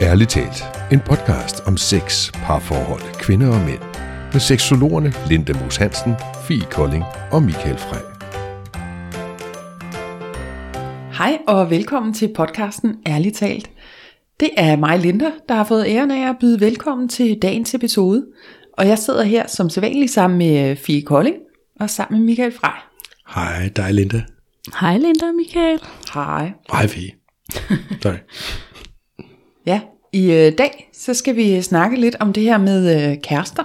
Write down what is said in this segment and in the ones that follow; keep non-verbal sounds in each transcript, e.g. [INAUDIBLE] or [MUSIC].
Ærligt talt, en podcast om sex, parforhold, kvinder og mænd. Med seksologerne Linda Moos Hansen, Fie Kolding og Michael Frey. Hej og velkommen til podcasten Ærligt talt. Det er mig, Linda, der har fået æren af at byde velkommen til dagens episode. Og jeg sidder her som sædvanligt sammen med Fie Kolding og sammen med Michael Frey. Hej, dig Linda. Hej Linda og Michael. Hej. Hej Fie. Sorry. Ja, i øh, dag så skal vi snakke lidt om det her med øh, kærester.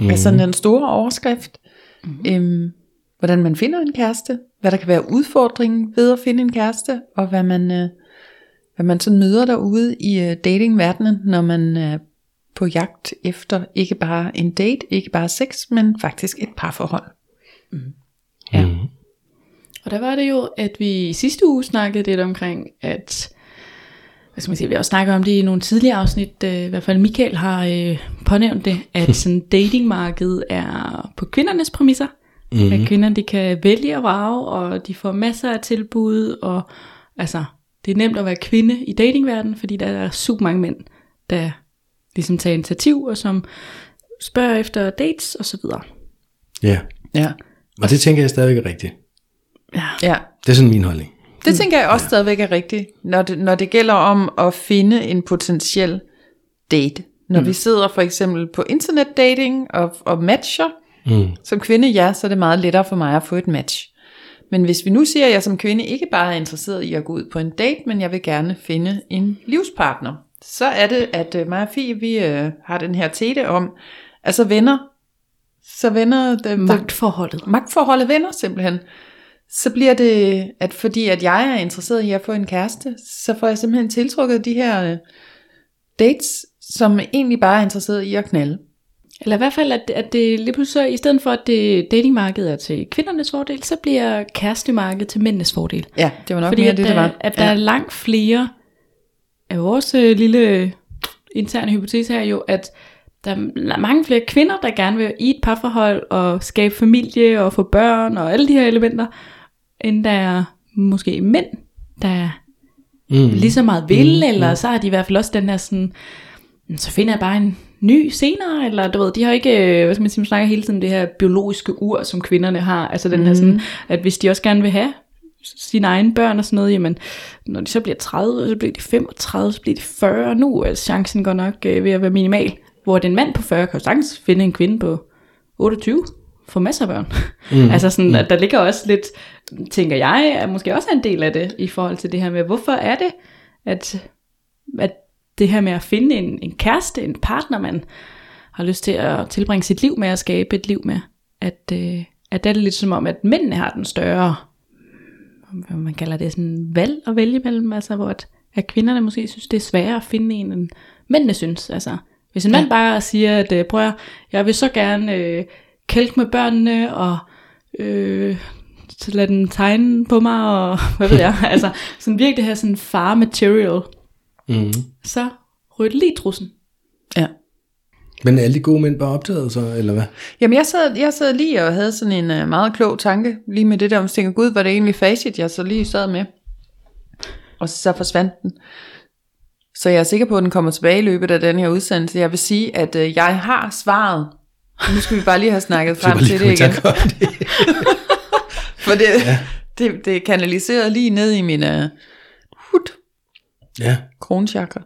Mm. Altså den store overskrift. Mm. Øhm, hvordan man finder en kæreste. Hvad der kan være udfordringen ved at finde en kæreste. Og hvad man, øh, hvad man sådan møder derude i øh, datingverdenen, når man er på jagt efter ikke bare en date, ikke bare sex, men faktisk et parforhold. Ja. Mm. Og der var det jo, at vi i sidste uge snakkede lidt omkring, at hvad skal man sige, vi har også snakket om det i nogle tidligere afsnit, øh, i hvert fald Michael har øh, pånævnt det, at [LAUGHS] sådan datingmarkedet er på kvindernes præmisser. Mm-hmm. At kvinderne de kan vælge at vrage, og de får masser af tilbud, og altså, det er nemt at være kvinde i datingverdenen, fordi der er super mange mænd, der ligesom tager initiativ, og som spørger efter dates og så videre. Ja, Ja. og det tænker jeg stadigvæk er rigtigt. Ja. ja. Det er sådan min holdning. Det tænker jeg også stadigvæk er rigtigt, når det, når det gælder om at finde en potentiel date. Når mm. vi sidder for eksempel på internetdating og, og matcher, Mm. som kvinde, ja, så er det meget lettere for mig at få et match. Men hvis vi nu siger, at jeg som kvinde ikke bare er interesseret i at gå ud på en date, men jeg vil gerne finde en livspartner, så er det, at øh, mig og Fie, vi øh, har den her tete om, altså venner, så venner, det, Magtforholdet. magtforholdet venner simpelthen, så bliver det, at fordi at jeg er interesseret i at få en kæreste, så får jeg simpelthen tiltrukket de her øh, dates, som egentlig bare er interesseret i at knalde. Eller i hvert fald, at, at det lige pludselig, så, i stedet for at det datingmarkedet er til kvindernes fordel, så bliver kærestemarkedet til mændenes fordel. Ja, det var nok Fordi mere at, det, der, det var. at der ja. er langt flere af vores øh, lille interne hypotese her jo, at der er mange flere kvinder, der gerne vil i et parforhold og skabe familie og få børn og alle de her elementer, end der er måske mænd, der Mm. lige så meget vil, Mm, eller så har de i hvert fald også den her sådan, "Mm, så finder jeg bare en ny senere, eller du ved, de har ikke, øh, hvad skal man sige, man snakker hele tiden det her biologiske ur, som kvinderne har, altså den her sådan, at hvis de også gerne vil have sine egne børn og sådan noget, jamen, når de så bliver 30, så bliver de 35, så bliver de 40, og nu er chancen godt nok øh, ved at være minimal, hvor den mand på 40 kan jo sagtens finde en kvinde på 28, få masser af børn. Mm. [LAUGHS] altså sådan, at der ligger også lidt, tænker jeg, er måske også en del af det, i forhold til det her med, hvorfor er det, at, at det her med at finde en, en kæreste, en partner, man har lyst til at tilbringe sit liv med at skabe et liv med, at, øh, at det er lidt som om, at mændene har den større, hvad man kalder det, sådan valg at vælge mellem, altså hvor at, at kvinderne måske synes, det er sværere at finde en, end mændene synes. Altså, hvis en mand bare siger, at øh, prøv at, jeg vil så gerne øh, kælke med børnene, og øh, så lade dem tegne på mig, og [LAUGHS] hvad ved jeg, [LAUGHS] altså sådan virkelig det her sådan far material, Mm. så rydde lige trussen. Ja. Men er alle de gode mænd bare optaget så, eller hvad? Jamen jeg sad, jeg sad lige og havde sådan en uh, meget klog tanke, lige med det der, om tænker, gud, var det egentlig facit, jeg så lige sad med. Og så forsvandt den. Så jeg er sikker på, at den kommer tilbage i løbet af den her udsendelse. Jeg vil sige, at uh, jeg har svaret. Nu skal vi bare lige have snakket [LAUGHS] frem til det igen. til at gøre det. For det, ja. [LAUGHS] det, det er kanaliseret lige ned i min uh, hud, Ja. kronchakra.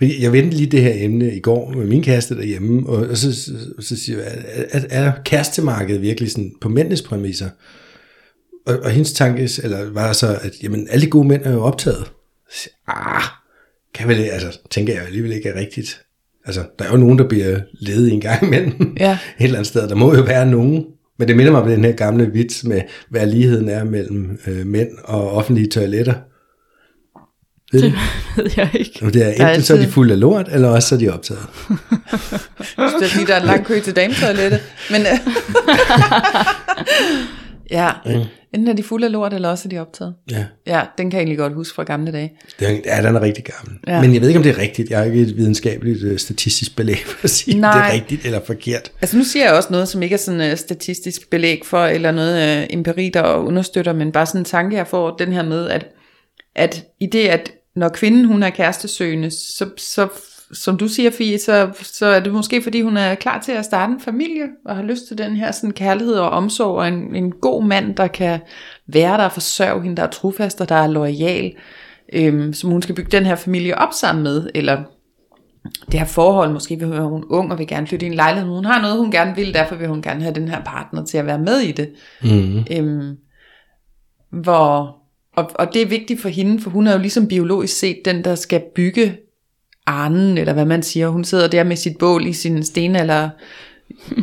Jeg vendte lige det her emne i går med min kæreste derhjemme, og så, så, så siger jeg, er, er kærestemarkedet virkelig sådan på mændenes præmisser? Og, og hendes tanke eller var så, at jamen, alle de gode mænd er jo optaget. Siger Ah, kan vel? Altså, tænker jeg alligevel ikke er rigtigt. Altså, der er jo nogen, der bliver ledet en gang imellem. Ja. [LAUGHS] Et eller andet sted. Der må jo være nogen. Men det minder mig om den her gamle vits med, hvad ligheden er mellem øh, mænd og offentlige toiletter. Ved? Det [LAUGHS] ved jeg ikke. Og det er er enten så er de fulde af lort, eller også så er de optaget. [LAUGHS] Det er fordi, der er en lang kø til dametoilettet. Men, øh, [LAUGHS] ja, enten er de fulde af lort, eller også er de optaget. Ja, Ja, den kan jeg egentlig godt huske fra gamle dage. det er, ja den er rigtig gammel. Ja. Men jeg ved ikke, om det er rigtigt. Jeg har ikke et videnskabeligt øh, statistisk belæg for at sige, Nej. det Nej. er rigtigt eller forkert. Altså nu siger jeg også noget, som ikke er sådan uh, statistisk belæg for, eller noget uh, empiri, der understøtter, men bare sådan en tanke, jeg får, den her med, at, at i det, at når kvinden hun er kærestesøgende, så, så som du siger, Fie, så, så er det måske fordi, hun er klar til at starte en familie, og har lyst til den her sådan, kærlighed og omsorg, og en, en god mand, der kan være der og forsørge hende, der er trofast, og der er lojal, øhm, som hun skal bygge den her familie op sammen med, eller det her forhold, måske vil hun ung og vil gerne flytte i en lejlighed, hun har noget, hun gerne vil, derfor vil hun gerne have den her partner til at være med i det. Mm. Øhm, hvor, og, og det er vigtigt for hende, for hun er jo ligesom biologisk set den, der skal bygge arnen, eller hvad man siger. Hun sidder der med sit bål i sin sten, eller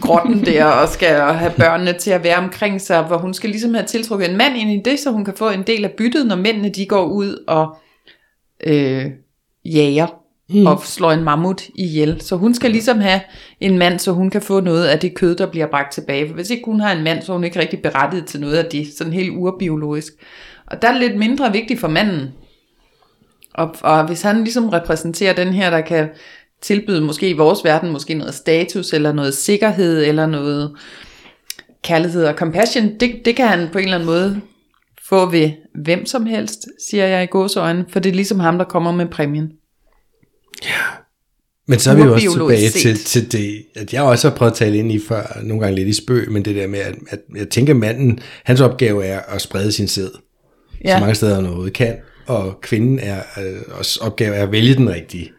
grotten der, og skal have børnene til at være omkring sig, hvor hun skal ligesom have tiltrukket en mand ind i det, så hun kan få en del af byttet, når mændene de går ud og øh, jager mm. og slår en mammut ihjel. Så hun skal ligesom have en mand, så hun kan få noget af det kød, der bliver bragt tilbage. For hvis ikke hun har en mand, så er hun ikke rigtig berettiget til noget af det, sådan helt urbiologisk. Og der er lidt mindre vigtigt for manden. Og, og hvis han ligesom repræsenterer den her, der kan tilbyde måske i vores verden måske noget status, eller noget sikkerhed, eller noget kærlighed og compassion, det, det kan han på en eller anden måde få ved hvem som helst, siger jeg i gåsøjne, for det er ligesom ham, der kommer med præmien. Men så er vi jo også tilbage til, set. til det, at jeg også har prøvet at tale ind i før, nogle gange lidt i spøg, men det der med, at, at jeg tænker, manden, hans opgave er at sprede sin sæd, ja. så mange steder han overhovedet kan, og kvinden er, øh, også opgave er at vælge den rigtige,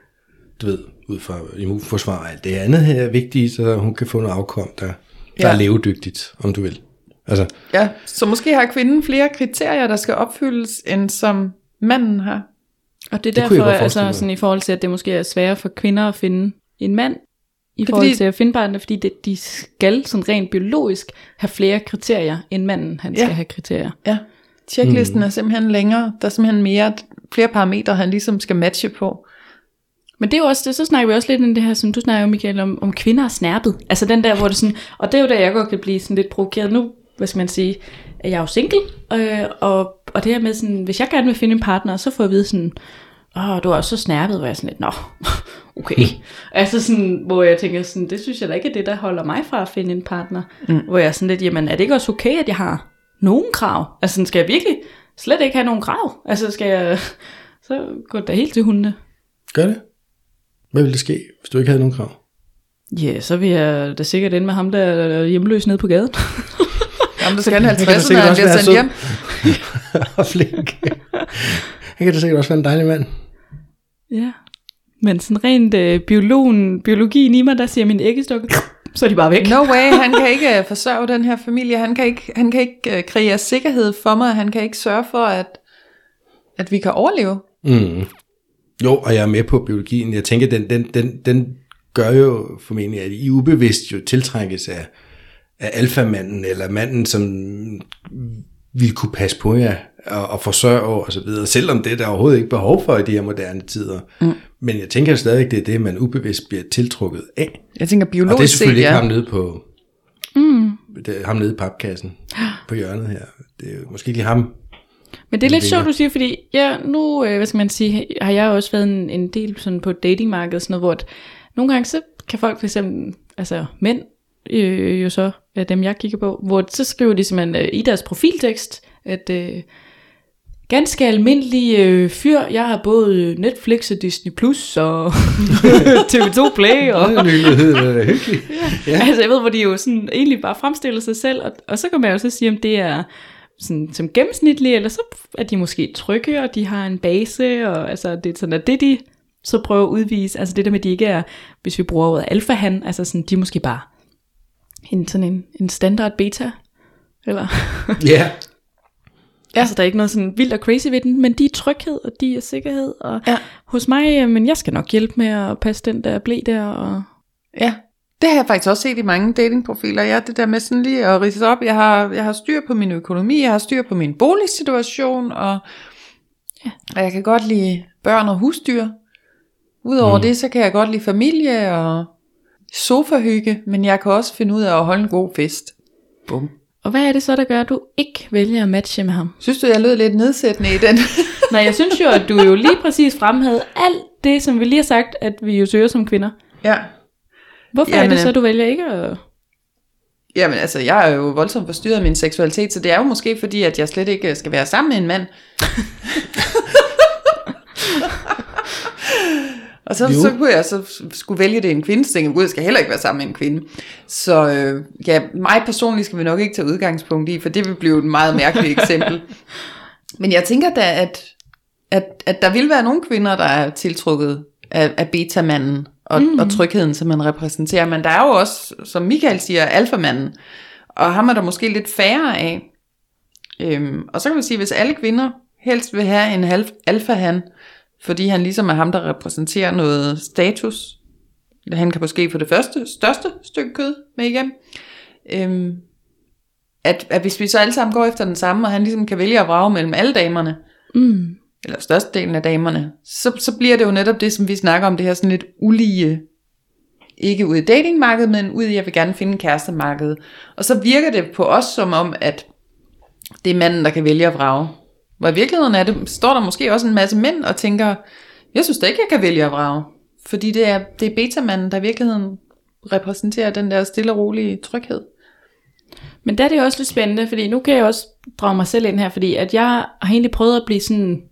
du ved, ud fra immunforsvar og alt det andet her er vigtigt, så hun kan få noget afkom, der, der Ja. er levedygtigt, om du vil. Altså, Ja, så måske har kvinden flere kriterier, der skal opfyldes, end som manden har. Og det er Det derfor, altså sådan i forhold til, at det måske er sværere for kvinder at finde en mand, i Det forhold fordi- til at finde partner, fordi det, de skal sådan rent biologisk have flere kriterier, end manden han skal Ja. have kriterier. Ja, checklisten mm. er simpelthen længere. Der er simpelthen mere, flere parametre, han ligesom skal matche på. Men det er jo også det, så snakker vi også lidt om det her, som du snakker om, Michael, om, om kvinder er snærpet. Altså den der, hvor det sådan, og det er jo der, jeg godt kan blive sådan lidt provokeret. Nu, hvad skal man sige, er jeg jo single, øh, og, og det her med sådan, hvis jeg gerne vil finde en partner, så får jeg at vide sådan, åh, du er også så snærpet, hvor jeg er sådan lidt, nå, [LAUGHS] okay. altså sådan, hvor jeg tænker sådan, det synes jeg da ikke er det, der holder mig fra at finde en partner. Mm. Hvor jeg er sådan lidt, jamen er det ikke også okay, at jeg har nogen krav? Altså skal jeg virkelig slet ikke have nogen krav? Altså skal jeg, så går det da helt til hundene. gør det. Hvad ville det ske, hvis du ikke havde nogen krav? Ja, så vil jeg da sikkert ende med ham, der er hjemløs nede på gaden. [LAUGHS] Jamen, der skal han kan da 50, når han bliver sendt sød. hjem. [LAUGHS] og flink. Han kan da sikkert også være en dejlig mand. ja. Men sådan rent øh, biologen, biologien i mig, der siger min æggestokke, så er de bare væk. No way, [LAUGHS] han kan ikke øh, forsørge den her familie. Han kan ikke, han kan ikke øh, kreere sikkerhed for mig. Han kan ikke sørge for, at, at vi kan overleve. Mm. Jo, og jeg er med på biologien. Jeg tænker, den, den, den, den gør jo formentlig, at I ubevidst jo tiltrækkes af, af alfamanden, eller manden, som vil kunne passe på jer og, og forsørge og så videre, selvom det er der overhovedet ikke behov for i de her moderne tider. Mm. Men jeg tænker stadig, det er det, man ubevidst bliver tiltrukket af. Jeg tænker Og det er biologisk set, selvfølgelig ikke ja. ham nede på mm. det ham nede i papkassen på hjørnet her. Det er måske ikke lige ham. Men det er lidt sjovt, du siger, fordi ja, nu, øh, hvad skal man sige, har jeg også været en, en del sådan på datingmarkedet, sådan noget, hvor at, nogle gange så kan folk for eksempel, altså mænd, øh, jo så dem jeg kigger på, hvor så skriver de simpelthen øh, i deres profiltekst, at øh, ganske almindelig øh, fyr, jeg har både Netflix og Disney Plus og [LAUGHS] TV2 Play og Det er er hyggeligt. Ja. Altså jeg ved, hvor de jo sådan egentlig bare fremstiller sig selv, og, og så kan man jo så sige, om det er sådan, som gennemsnitlige, eller så er de måske trygge, og de har en base, og altså det er sådan, at det de så prøver at udvise, altså det der med, at de ikke er, hvis vi bruger ordet alfahan, altså sådan, de er måske bare en, sådan en, en standard beta, eller, Ja, [LAUGHS] ja. altså der er ikke noget sådan vildt og crazy ved den, men de er tryghed, og de er sikkerhed, og Ja. hos mig, øh, men jeg skal nok hjælpe med at passe den der blæ der, og Ja, det har jeg faktisk også set i mange datingprofiler. Ja, det der med sådan lige at ridse op. Jeg har, jeg har styr på min økonomi, jeg har styr på min boligsituation, og, ja. og jeg kan godt lide børn og husdyr. Udover mm. det, så kan jeg godt lide familie og sofahygge, men jeg kan også finde ud af at holde en god fest. Bum. Og hvad er det så, der gør, at du ikke vælger at matche med ham? Synes du, jeg lød lidt nedsættende i den? [LAUGHS] Nej, jeg synes jo, at du jo lige præcis fremhævede alt det, som vi lige har sagt, at vi jo søger som kvinder. ja. Hvorfor Jamen, er det så, øh, du vælger ikke at... Jamen altså, jeg er jo voldsomt forstyrret af min seksualitet, så det er jo måske fordi, at jeg slet ikke skal være sammen med en mand. [LAUGHS] Og så, Jo. så kunne jeg så skulle vælge det en kvinde, så tænkte jeg, skal heller ikke være sammen med en kvinde. Så øh, ja, mig personligt skal vi nok ikke tage udgangspunkt i, for det vil blive et meget mærkeligt [LAUGHS] eksempel. Men jeg tænker da, at, at, at der vil være nogle kvinder, der er tiltrukket af, af betamanden og, mm. og trygheden, som man repræsenterer. Men der er jo også, som Michael siger, alfamanden. Og ham er der måske lidt færre af. Øhm, og så kan man sige, hvis alle kvinder helst vil have en alfahan, fordi han ligesom er ham, der repræsenterer noget status. Han kan måske få det første, største stykke kød med igennem. Øhm, at, at hvis vi så alle sammen går efter den samme, og han ligesom kan vælge at vrage mellem alle damerne, Mm. eller størstedelen af damerne, så, så bliver det jo netop det, som vi snakker om, det her sådan lidt ulige, ikke ud i datingmarkedet, men ud i, at jeg vil gerne finde en kærestemarked. Og så virker det på os som om, at det er manden, der kan vælge at vrage. Hvor i virkeligheden er det, står der måske også en masse mænd og tænker, jeg synes da ikke, jeg kan vælge at vrage. Fordi det er, det er betamanden, der i virkeligheden repræsenterer den der stille og rolige tryghed. Men der er det også lidt spændende, fordi nu kan jeg også drage mig selv ind her, fordi at jeg har egentlig prøvet at blive sådan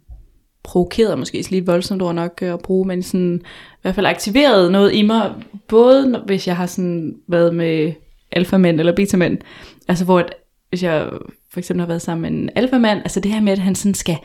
provokeret, måske lidt voldsomt ord nok øh, at bruge, men sådan, i hvert fald aktiveret noget i mig, både når, hvis jeg har sådan været med alfamænd eller betamænd, altså hvor at, hvis jeg for eksempel har været sammen med en alfamand, altså det her med, at han sådan skal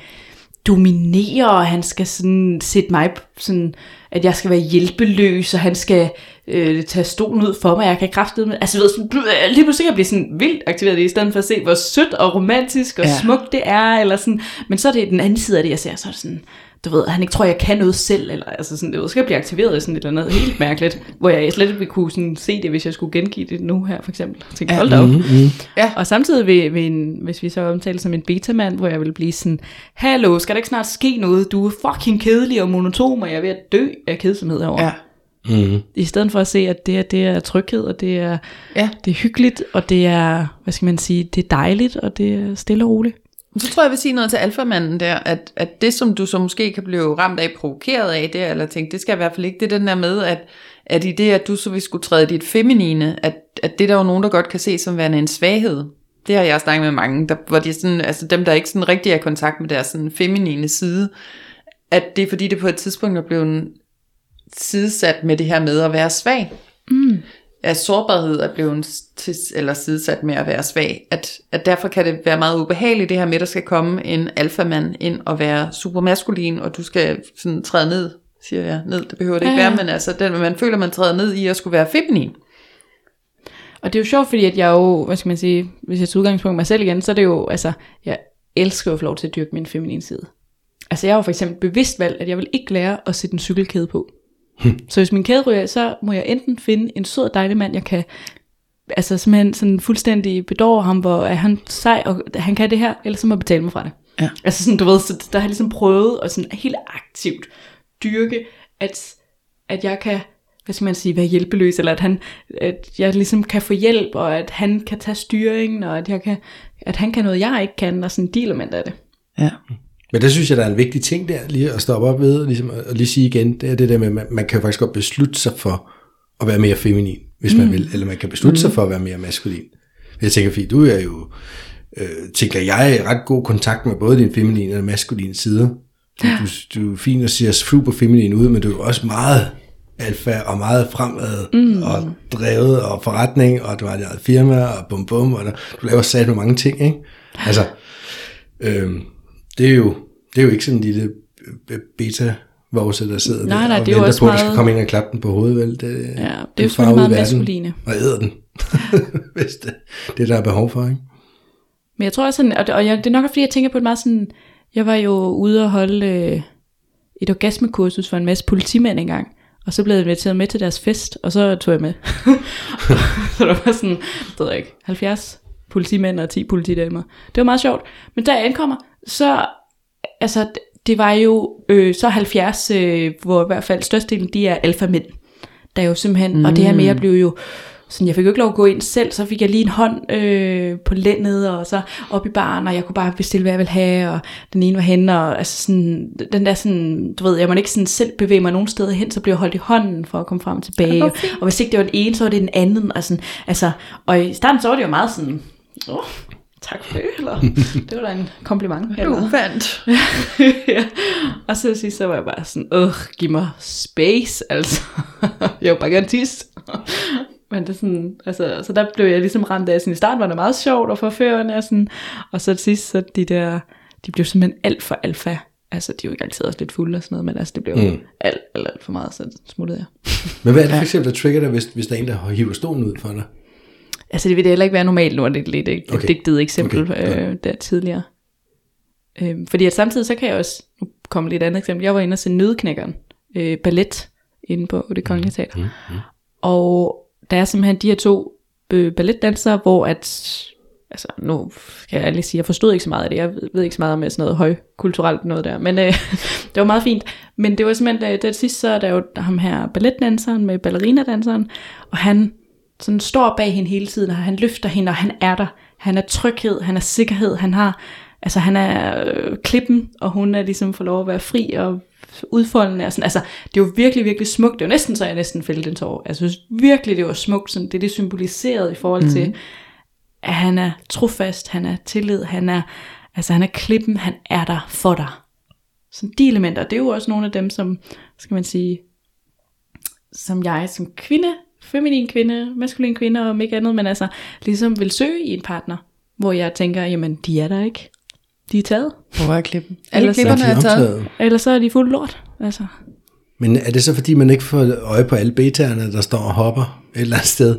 dominere, og han skal sådan sætte mig sådan, at jeg skal være hjælpeløs, og han skal øh, tage stolen ud for mig, jeg kan kraftede med, altså ved, sådan, lige pludselig kan jeg blive sådan vildt aktiveret i, stedet for at se, hvor sødt og romantisk og ja. smukt det er, eller sådan, men så er det den anden side af det, jeg ser, så er det sådan, du ved, han ikke tror, jeg kan noget selv, eller altså sådan, du ved, skal jeg blive aktiveret i sådan et eller andet helt mærkeligt, hvor jeg slet ikke ville kunne sådan se det, hvis jeg skulle gengive det nu her, for eksempel. Jeg tænkte, hold da op. Mm, mm. Ja. Og samtidig vil, vil en, hvis vi så omtaler som en betamand, hvor jeg vil blive sådan, hallo, skal der ikke snart ske noget? Du er fucking kedelig og monotom, og jeg er ved at dø af kedsomhed herovre. Ja. Mm. I stedet for at se, at det, er, det er tryghed, og det er, Ja. det er hyggeligt, og det er, hvad skal man sige, det er dejligt, og det er stille og roligt. Så tror jeg, jeg vil sige noget til alfamanden der, at, at det, som du så måske kan blive ramt af, provokeret af det, eller tænke, det skal jeg i hvert fald ikke, det er den der med, at, at i det, at du så vil skulle træde dit feminine, at, at det er der jo nogen, der godt kan se som værende en svaghed. Det har jeg snakket med mange, der, hvor de sådan, altså dem, der ikke sådan rigtig er i kontakt med deres sådan feminine side, at det er fordi, det på et tidspunkt er blevet sidesat med det her med at være svag. At sårbarhed er blevet til, eller sidesat med at være svag, at, at derfor kan det være meget ubehageligt det her med, at der skal komme en alfamand ind og være supermaskulin, og du skal sådan træde ned, siger jeg, ned, det behøver det ikke Ja, ja. være, men altså, den, man føler, man træder ned i at skulle være feminin. Og det er jo sjovt, fordi at jeg jo, hvad skal man sige, hvis jeg tager udgangspunkt i mig selv igen, så er det jo, altså, jeg elsker jo at få lov til at dyrke min feminine side. Altså jeg har jo for eksempel bevidst valgt, at jeg vil ikke lære at sætte en cykelkæde på. Så hvis min kæde ryger, så må jeg enten finde en sød og dejlig mand, jeg kan altså simpelthen sådan fuldstændig bedåre ham, hvor er han sej, og han kan det her, eller så må jeg betale mig fra det. Ja. Altså sådan, du ved, så der har jeg ligesom prøvet at sådan helt aktivt dyrke, at, at jeg kan, hvad skal man sige, være hjælpeløs, eller at, han, at jeg ligesom kan få hjælp, og at han kan tage styringen, og at, jeg kan, at han kan noget, jeg ikke kan, og sådan de elementer af det. Ja. Men der synes jeg, der er en vigtig ting der, lige at stoppe op ved, ligesom, og lige sige igen, det er det der med, at man, man kan faktisk godt beslutte sig for at være mere feminin, hvis man vil, eller man kan beslutte mm. sig for at være mere maskulin. Jeg tænker, fordi du er jo, øh, tænker jeg, i ret god kontakt med både din feminine og maskuline side. Du, du, du er fin og ser super feminin ud, men du er jo også meget alfa og meget fremad mm. og drevet og forretning, og du har dit eget firma og bum bum, og der, du laver sat mange ting, ikke? Altså, Øhm, det, er jo, det er jo ikke sådan en lille øh, beta vovse der sidder Nej, der nej, og det er venter på, at du skal meget- komme ind og klappe den på hovedet, vel? Det, Ja, det er jo selvfølgelig meget maskuline. Og æder den, [LAUGHS] hvis det, det der er behov for, ikke? Men jeg tror også sådan, og, det, og jeg, det er nok fordi, jeg tænker på det meget sådan, jeg var jo ude og holde øh, et orgasmekursus for en masse politimænd engang, og så blev jeg inviteret med til deres fest, og så tog jeg med. [LAUGHS] så der var sådan, det ved jeg ikke, 70 politimænd og 10 politidamer. Det var meget sjovt. Men da jeg ankommer, så, altså, det var jo øh, så 70, øh, hvor i hvert fald størstedelen, de er alfamænd. Der er jo simpelthen, mm. og det her med, jeg blev jo, sådan, jeg fik jo ikke lov at gå ind selv, så fik jeg lige en hånd øh, på lændet, og så op i baren, og jeg kunne bare bestille, hvad jeg ville have, og den ene var henne, og altså sådan, den der sådan, du ved, jeg må ikke sådan selv bevæge mig nogen steder hen, så blev jeg holdt i hånden for at komme frem og tilbage, og, og hvis ikke det var den ene, så var det den anden, og sådan, altså, og i starten så var det jo meget sådan, åh, tak for det, eller [LAUGHS] det var da en kompliment. Du Eller. vandt. [LAUGHS] ja. Og så sidst så var jeg bare sådan, øh, giv mig space, altså. [LAUGHS] jeg vil bare gerne tisse. Men det er sådan, altså, så der blev jeg ligesom ramt af, sådan i starten var det meget sjovt og forførende, og, sådan, og så til sidst, så de der, de blev simpelthen alt for alfa. Altså, de er jo ikke altid også lidt fulde og sådan noget, men altså, det blev mm. alt, alt, alt for meget, så smuttede jeg. Men hvad er det for eksempel, der trigger dig, hvis, hvis der er en, der hiver stolen ud for dig? Altså det vil det heller ikke være normalt nu, er det lidt et Okay. digtet eksempel Okay, ja. øh, der tidligere. Øhm, fordi at samtidig så kan jeg også, nu kommer lidt andet eksempel, jeg var inde og se Nødknækkeren, øh, ballet, inde på det kongelige teater. Mm, mm. Og der er simpelthen de her to øh, balletdansere, hvor at, altså nu kan jeg ærligt sige, jeg forstod ikke så meget af det, jeg ved, ved ikke så meget om sådan noget højkulturelt noget der, men øh, [LAUGHS] det var meget fint. Men det var simpelthen, øh, det sidste så er der jo ham her balletdanseren med ballerina-danseren, og han sådan står bag hende hele tiden, og han løfter hende, og han er der. Han er tryghed, han er sikkerhed, han har, altså han er øh, klippen, og hun er ligesom får lov at være fri og udfoldende. Og sådan. Altså, det er jo virkelig, virkelig smukt. Det var næsten så, jeg næsten fældte en tår. Jeg synes virkelig, det var smukt. Sådan, det er det symboliseret i forhold til, mm. at han er trofast, han er tillid, han er, altså han er klippen, han er der for dig. Sådan de elementer, det er jo også nogle af dem, som, skal man sige, som jeg som kvinde, feminin kvinde, maskulin kvinde og ikke andet, men altså ligesom vil søge i en partner, hvor jeg tænker, jamen de er der ikke. De er taget. Hvor er klippen? [LAUGHS] Alle Ellers- klipperne er taget. Eller så er de fuld lort. Altså. Men er det så, fordi man ikke får øje på alle betaerne, der står og hopper et eller andet sted?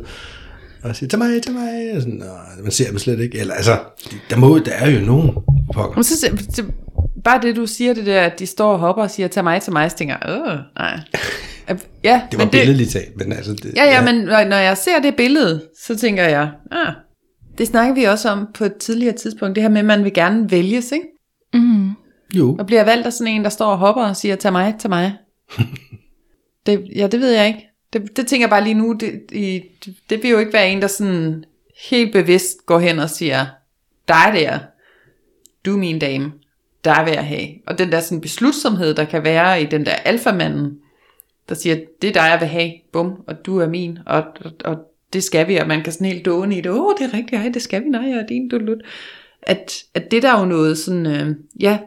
Og siger, tag mig, tag mig. Og sådan, "Nå, man ser dem slet ikke. Eller altså, der, må, der er jo nogen pokker. Men så, så, bare det, du siger det der, at de står og hopper og siger, tag mig til mig, så tænker jeg, øh, nej. [LAUGHS] Ja, Det var men billedligt talt, men altså... Det, Ja, ja, men når, jeg ser det billede, så tænker jeg, ah, det snakker vi også om på et tidligere tidspunkt, det her med, at man vil gerne vælges, ikke? Mm. Jo, Og bliver valgt af sådan en, der står og hopper og siger, tag mig, tag mig. [LAUGHS] det, ja, det ved jeg ikke. Det, det tænker jeg bare lige nu, det, i, det vil jo ikke være en, der sådan helt bevidst går hen og siger, dig der, du er min dame, der vil jeg have. Og den der sådan beslutsomhed, der kan være i den der alfamanden, der siger, det er dig, jeg vil have, bum, og du er min, og, og, og det skal vi, og man kan sådan helt dåne i det, åh, det er rigtigt, ej, det skal vi, nej, jeg er din, du, du. At, at det der er jo noget sådan, øh, ja,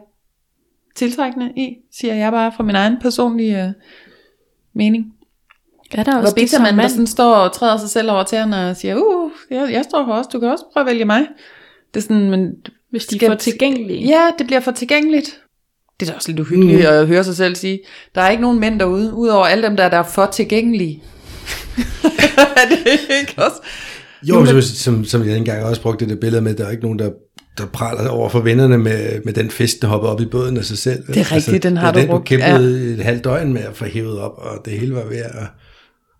tiltrækkende i, siger jeg bare fra min egen personlige øh, mening. Er der Hvor også det som Beterman, der sådan står og træder sig selv over tæerne og siger, uh, jeg, jeg står her også, du kan også prøve at vælge mig. Det er sådan, men Hvis de er for tilgængelige. Ja, det bliver for tilgængeligt. Det er da også lidt uhyggeligt mm. at høre sig selv sige, der er ikke nogen mænd derude, udover alle dem, der, der er for tilgængelige. [LAUGHS] er det ikke også? jo som, som, som jeg engang også brugte det der billede med, der er ikke nogen, der, der praler over for vennerne med, med den fisk, der hopper op i båden af sig selv. Altså, Det er rigtigt, den har det er du den, brugt, du kæmpede ja. et halvt døgn med at få hævet op, og det hele var ved at,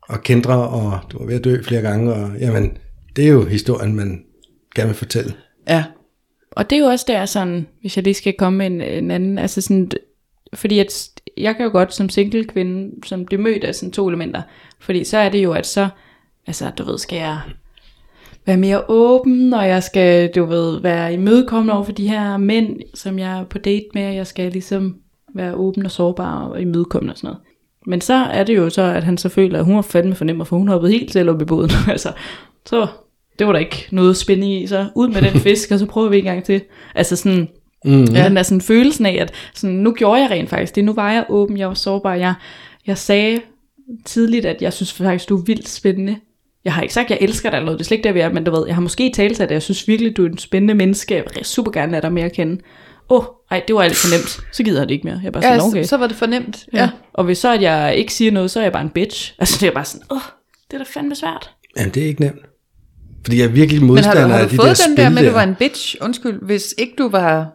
at kendre, og du var ved at dø flere gange, og jamen, det er jo historien, man gerne vil fortælle. Ja, og det er jo også der sådan, hvis jeg lige skal komme med en, en anden, altså sådan, fordi at jeg kan jo godt som single kvinde, som det mødt af sådan to elementer, fordi så er det jo, at så, altså du ved, skal jeg være mere åben, og jeg skal, du ved, være imødekommende over for de her mænd, som jeg er på date med, jeg skal ligesom være åben og sårbar og imødekommende og sådan noget. Men så er det jo så, at han så føler, at hun har fandme fornemmer, for hun hoppede helt selv op i båden. [LAUGHS] altså, så det var der ikke noget spændende i, så ud med den [LAUGHS] fisk, og så prøver vi en gang til. Altså sådan, Mm. Ja. Den der sådan følelsen af, at sådan, nu gjorde jeg rent faktisk det. Nu var jeg åben, jeg var sårbar. Jeg, jeg sagde tidligt, at jeg synes faktisk, du er vildt spændende. Jeg har ikke sagt, at jeg elsker dig eller noget. Det er slet ikke der, vi er. Men du ved, jeg har måske talt at jeg synes virkelig, du er en spændende menneske. Jeg vil super gerne lade dig mere at kende. Åh, oh, ej, det var alt for nemt. Så gider jeg det ikke mere. Jeg er bare ja sådan, okay. så, så var det fornemt. ja. Og hvis så, at jeg ikke siger noget, så er jeg bare en bitch. Altså, det er bare sådan, åh, oh, det er da fandme svært. Jamen, det er ikke nemt. Fordi jeg er virkelig Men har modstander du, har af du de fået der den spil der med, at du var en bitch? Undskyld, hvis ikke du var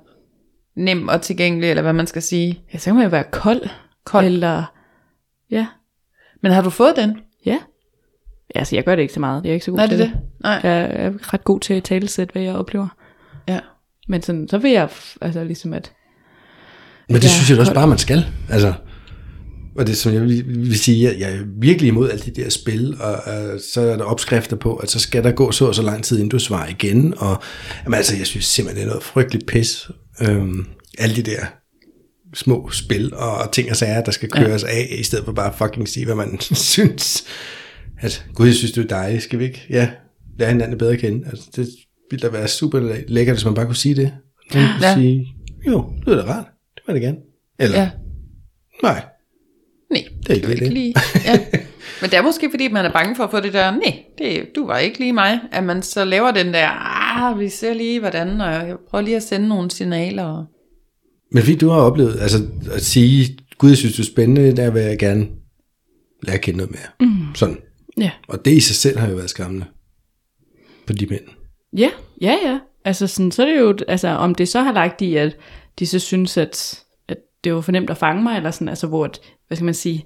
nem og tilgængelig, eller hvad man skal sige. Ja, så kan man jo være kold. Kold. Eller, ja, Men har du fået den? ja. Altså, jeg gør det ikke så meget. Jeg er ikke så god Nej, til det er det. Nej. Jeg er ret god til at talesætte, hvad jeg oplever. Ja. Men sådan, så vil jeg, altså ligesom at, Men det Ja, synes jeg også bare, man skal. Altså, og det som jeg vil, vil sige, jeg, jeg er virkelig imod alle de der spil, og uh, så er der opskrifter på, at så skal der gå så og så lang tid, inden du svarer igen, og jamen, altså, jeg synes simpelthen, det er noget frygteligt pis. Øhm, alle de der små spil og ting og sager, der skal køres ja. af, i stedet for bare fucking sige, hvad man [LAUGHS] synes. At, gud, jeg synes, du er dejlig, skal vi ikke? Ja, lære hinanden bedre at kende. Altså, det, ville da være super lækkert, hvis man bare kunne sige det. Man kunne Ja. sige, jo, det er da rart. Det var det gerne. Eller, ja. nej, Nej, Det er ikke du lige. Ja. [LAUGHS] Men det er måske fordi, man er bange for at få det der, nej, det, du var ikke lige mig. At man så laver den der, ah, vi ser lige hvordan, og jeg prøver lige at sende nogle signaler. Men fordi du har oplevet, altså at sige, gud, jeg synes, du er spændende, der vil jeg gerne lære at kende noget mere. Mm. Sådan. Ja. Og det i sig selv har jo været skræmmende. På de mænd. Ja, ja, ja. Altså, sådan, så er det jo, altså, om det så har lagt i, at de så synes, at det var for nemt at fange mig, eller sådan, altså, hvor, at, hvad skal man sige,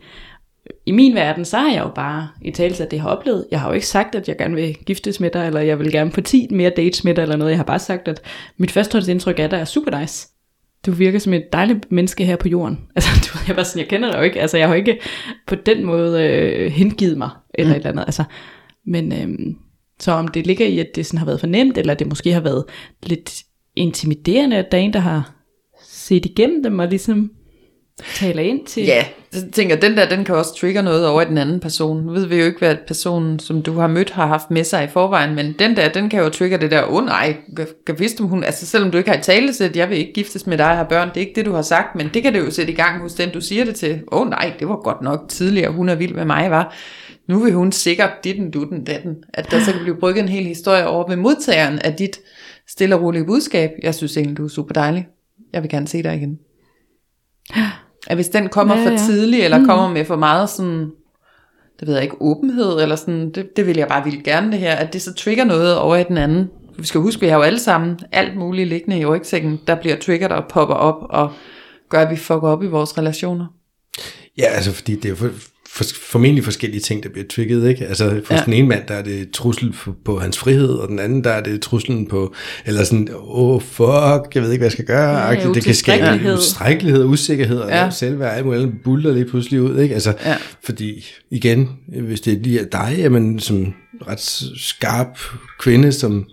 i min verden, så har jeg jo bare i tale at det jeg har oplevet. Jeg har jo ikke sagt, at jeg gerne vil giftes med dig, eller jeg vil gerne på 10 mere dates med dig, eller noget. Jeg har bare sagt, at mit førstehåndsindtryk er, at der er super nice. Du virker som et dejligt menneske her på jorden. [LAUGHS] Altså, du, jeg, bare sådan, jeg kender dig jo ikke. Altså, jeg har jo ikke på den måde øh, hengivet mig, eller mm. et eller andet. Altså, men øhm, så om det ligger i, at det sådan har været for nemt, eller det måske har været lidt intimiderende, at der er en, der har set igennem dem og ligesom taler ind til... Ja, jeg tænker den der, den kan også trigge noget over i den anden person. Nu ved vi jo ikke, hvad personen, som du har mødt, har haft med sig i forvejen, men den der, den kan jo trigge det der, åh oh, nej, kan vidste om hun, altså selvom du ikke har i tale at jeg vil ikke giftes med dig og have børn, det er ikke det, du har sagt, men det kan det jo sætte i gang hos den, du siger det til. Åh oh, nej, det var godt nok tidligere, hun er vild med mig, var. Nu vil hun sikkert ditten, dutten, datten. At der så kan blive brygget en hel historie over ved modtageren af dit stille og rolige budskab. Jeg synes egentlig, du er super dejlig. Jeg vil gerne se dig igen. At hvis den kommer Ja, ja, for ja. tidligt, eller mm. kommer med for meget sådan, det ved jeg ikke, åbenhed, eller sådan, det, det vil jeg bare vildt gerne det her, at det så trigger noget over i den anden. Vi skal huske, vi har jo alle sammen alt muligt liggende i rygsækken, der bliver triggeret og popper op, og gør, at vi fucker op i vores relationer. Ja, altså fordi det er jo for, for, formentlig forskellige ting, der bliver trigget, ikke? Altså for Ja. den ene mand, der er det trussel på, hans frihed, og den anden, der er det truslen på, eller sådan, åh oh, fuck, jeg ved ikke, hvad jeg skal gøre. Ja, Ja, det kan skabe ustrækkelighed, usikkerhed, og Ja. selvværd, alt muligt buller lige pludselig ud, ikke? Altså, Ja. fordi igen, hvis det lige er dig, jamen som ret skarp kvinde, som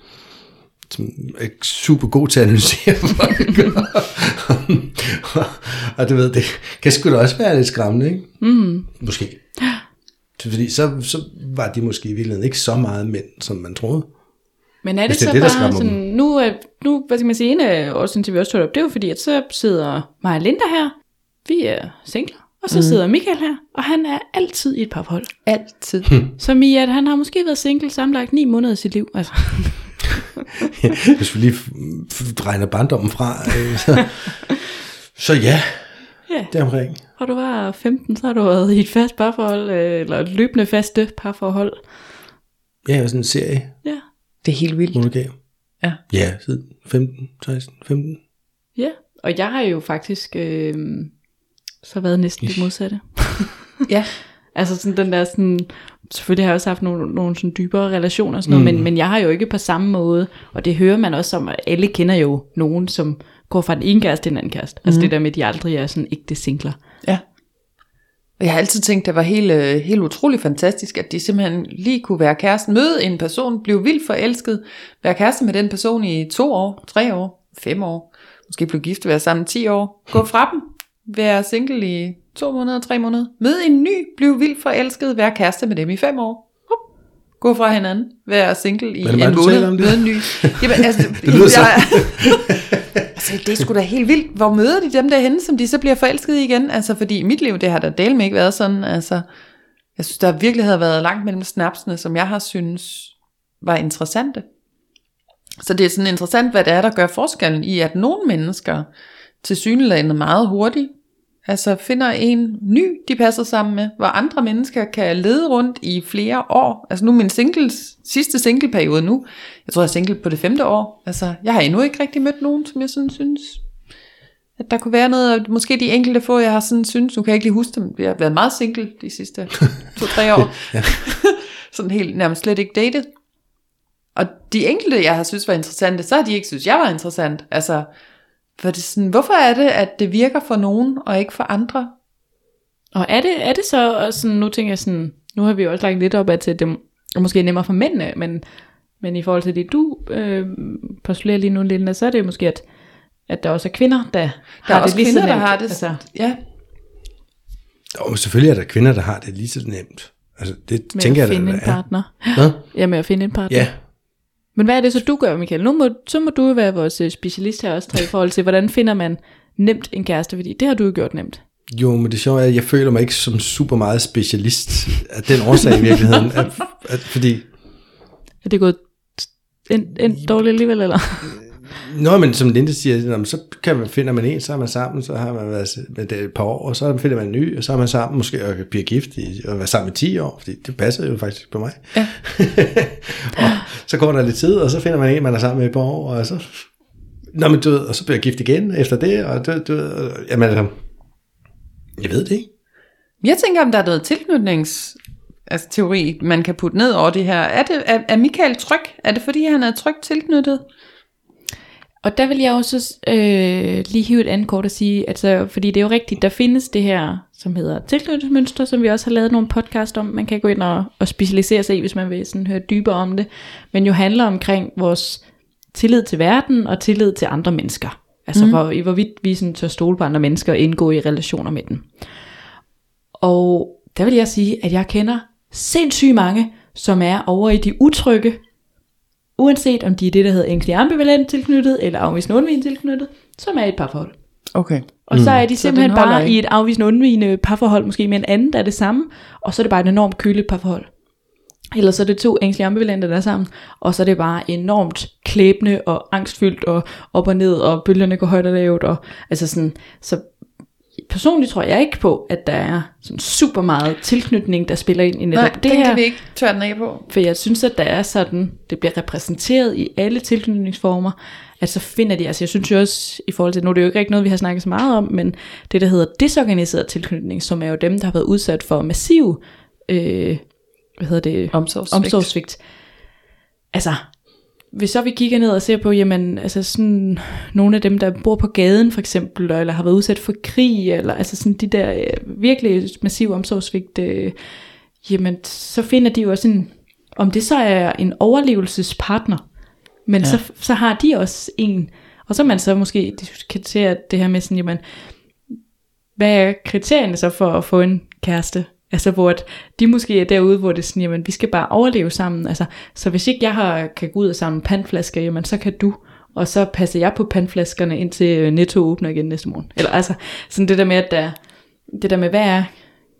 som er super god til at analysere [LAUGHS] folk. og, [LAUGHS] og du ved, det kan sgu da også være lidt skræmmende, ikke? Mm. Måske. Så Fordi så, så var de måske i virkeligheden ikke så meget mænd, som man troede. Men er det, det er så det, bare sådan, nu, er, nu, hvad skal man sige, en af årsagen til, vi også tog det op, det er jo fordi, at så sidder mig og Linda her, vi er singler, og så mm. sidder Michael her, og han er altid i et parforhold. Altid. Som i, at han har måske været single sammenlagt ni måneder i sit liv. Altså. [LAUGHS] Hvis vi lige regner barndommen fra. øh, Så, [LAUGHS] så ja, Ja, deromkring. og du var 15, så har du været i et fast parforhold, øh, eller et løbende faste parforhold. Ja, jeg var sådan en serie, Ja, Det er helt vildt. monogam. Ja. Ja, siden 15, 16, 15. ja. Og jeg har jo faktisk øh, så været næsten det modsatte. [LAUGHS] Ja. Altså sådan den der sådan, selvfølgelig har jeg også haft nogle, nogle sådan dybere relationer og sådan noget, mm. men, men jeg har jo ikke på samme måde, og det hører man også om, at alle kender jo nogen, som går fra den ene kæreste til den anden kæreste. Altså det der med, at de aldrig er sådan ægte singler. Ja. Og jeg har altid tænkt, det var helt, øh, helt utrolig fantastisk, at de simpelthen lige kunne være kæresten, møde en person, blive vildt forelsket, være kæreste med den person i to år, tre år, fem år, måske blive gift, være sammen ti år, gå [LAUGHS] fra dem, være single i to måneder, tre måneder, møde en ny, blive vildt forelsket, være kæreste med dem i fem år, gå fra hinanden, være single i en måned, møde en ny. Jamen, altså, [LAUGHS] Det lyder så- [LAUGHS] Altså, det er sgu da helt vildt. Hvor møder de dem derhenne, som de så bliver forelsket i igen? Altså, fordi i mit liv, det har der del med ikke været sådan. Altså, jeg synes, der virkelig havde været langt mellem snapsene, som jeg har synes var interessante. Så det er sådan interessant, hvad det er, der gør forskellen i, at nogle mennesker til synligheden meget hurtigt, altså finder en ny, de passer sammen med, hvor andre mennesker kan lede rundt i flere år. Altså nu min singles, sidste singleperiode nu, jeg tror jeg er single på det femte år. Altså jeg har endnu ikke rigtig mødt nogen, som jeg sådan synes, at der kunne være noget, og måske de enkelte få, jeg har sådan synes, nu kan jeg ikke lige huske dem, jeg har været meget single de sidste [LAUGHS] to-tre år. [LAUGHS] sådan helt nærmest slet ikke datet. Og de enkelte, jeg har synes var interessante, så har de ikke synes, jeg var interessant. Altså, for det sådan, hvorfor er det, at det virker for nogen, og ikke for andre? Og er det, er det så, og sådan, nu tænker jeg sådan, nu har vi jo også lagt lidt op af til, at det er måske nemmere for mændene, men, men i forhold til det, du øh, postulerer lige nu, Linda, så er det måske, at, at der også er kvinder, der, Der har er det lige kvinder, så der nemt. har det. Altså, ja, Og selvfølgelig er der kvinder, der har det lige så nemt. Altså, det med tænker at jeg, finde der en er. partner. Hvad? Ja, med at finde en partner. Ja. Men hvad er det så, du gør, Michael? Nu må, så må du jo være vores øh, specialist her også, Tre, i forhold til, hvordan finder man nemt en kæreste, fordi det har du jo gjort nemt. Jo, men det sjove er, at jeg føler mig ikke som super meget specialist af den årsag i virkeligheden. [LAUGHS] At, at, fordi, Er det gået en, en dårligt alligevel, eller? Nå, men som Linde siger, så kan man, finder man en, så er man sammen, så har man været med det et par år, og så finder man en ny, og så er man sammen måske og bliver gift i, og være sammen i 10 år, fordi det passer jo faktisk på mig. Ja. [LAUGHS] og så går der lidt tid, og så finder man en, man er sammen med et par år, og så, nå, men du ved, og så bliver jeg gift igen efter det, og du, du ved, jamen, altså, jeg ved det ikke. Jeg tænker, om der er noget tilknytnings altså, teori, man kan putte ned over det her. Er, det, er, er Michael tryg? Er det fordi, han er trygt tilknyttet? Og der vil jeg også øh, lige hive et andet kort og sige, altså, fordi det er jo rigtigt, der findes det her, som hedder tilknytningsmønstre, som vi også har lavet nogle podcast om. Man kan gå ind og, og specialisere sig i, hvis man vil sådan høre dybere om det. Men jo handler omkring vores tillid til verden og tillid til andre mennesker. Altså mm. hvor, i hvorvidt vi sådan tør stole på andre mennesker og indgå i relationer med dem. Og der vil jeg sige, at jeg kender sindssygt mange, som er over i de utrygge, uanset om de er det, der hedder ængstelig ambivalent tilknyttet, eller afvisende undvigende tilknyttet, som er i et parforhold. Okay. Og mm. så er de simpelthen bare ikke. i et afvisende undvigende parforhold, måske med en anden, der er det samme, og så er det bare et enormt køligt parforhold. Eller så er det to ængstlige ambivalente, der er sammen, og så er det bare enormt klæbende og angstfyldt og op og ned, og bølgerne går højt og lavt, og altså sådan, så personligt tror jeg ikke på, at der er sådan super meget tilknytning, der spiller ind i netop Nej, det det her. kan vi ikke tørre den af på. For jeg synes, at der er sådan, det bliver repræsenteret i alle tilknytningsformer, at så finder de, altså jeg synes jo også, i forhold til, nu er det jo ikke rigtig noget, vi har snakket så meget om, men det, der hedder desorganiseret tilknytning, som er jo dem, der har været udsat for massiv, øh, hvad hedder det, Omsorgssvigt. omsorgssvigt. Altså, hvis så vi kigger ned og ser på, jamen, altså sådan, nogle af dem, der bor på gaden for eksempel, eller har været udsat for krig, eller altså sådan de der øh, virkelig massive omsorgssvigt, øh, jamen, så finder de jo også en, om det så er en overlevelsespartner, men ja. så, så har de også en, og så man så måske diskutere det her med sådan, jamen, hvad er kriterierne så for at få en kæreste? Altså hvor at de måske er derude, hvor det er sådan, jamen vi skal bare overleve sammen. Altså, så hvis ikke jeg har, kan gå ud og samle pandflasker, jamen så kan du. Og så passer jeg på pandflaskerne indtil øh, Netto åbner igen næste morgen. Eller altså, sådan det der med, at der, det der med, hvad er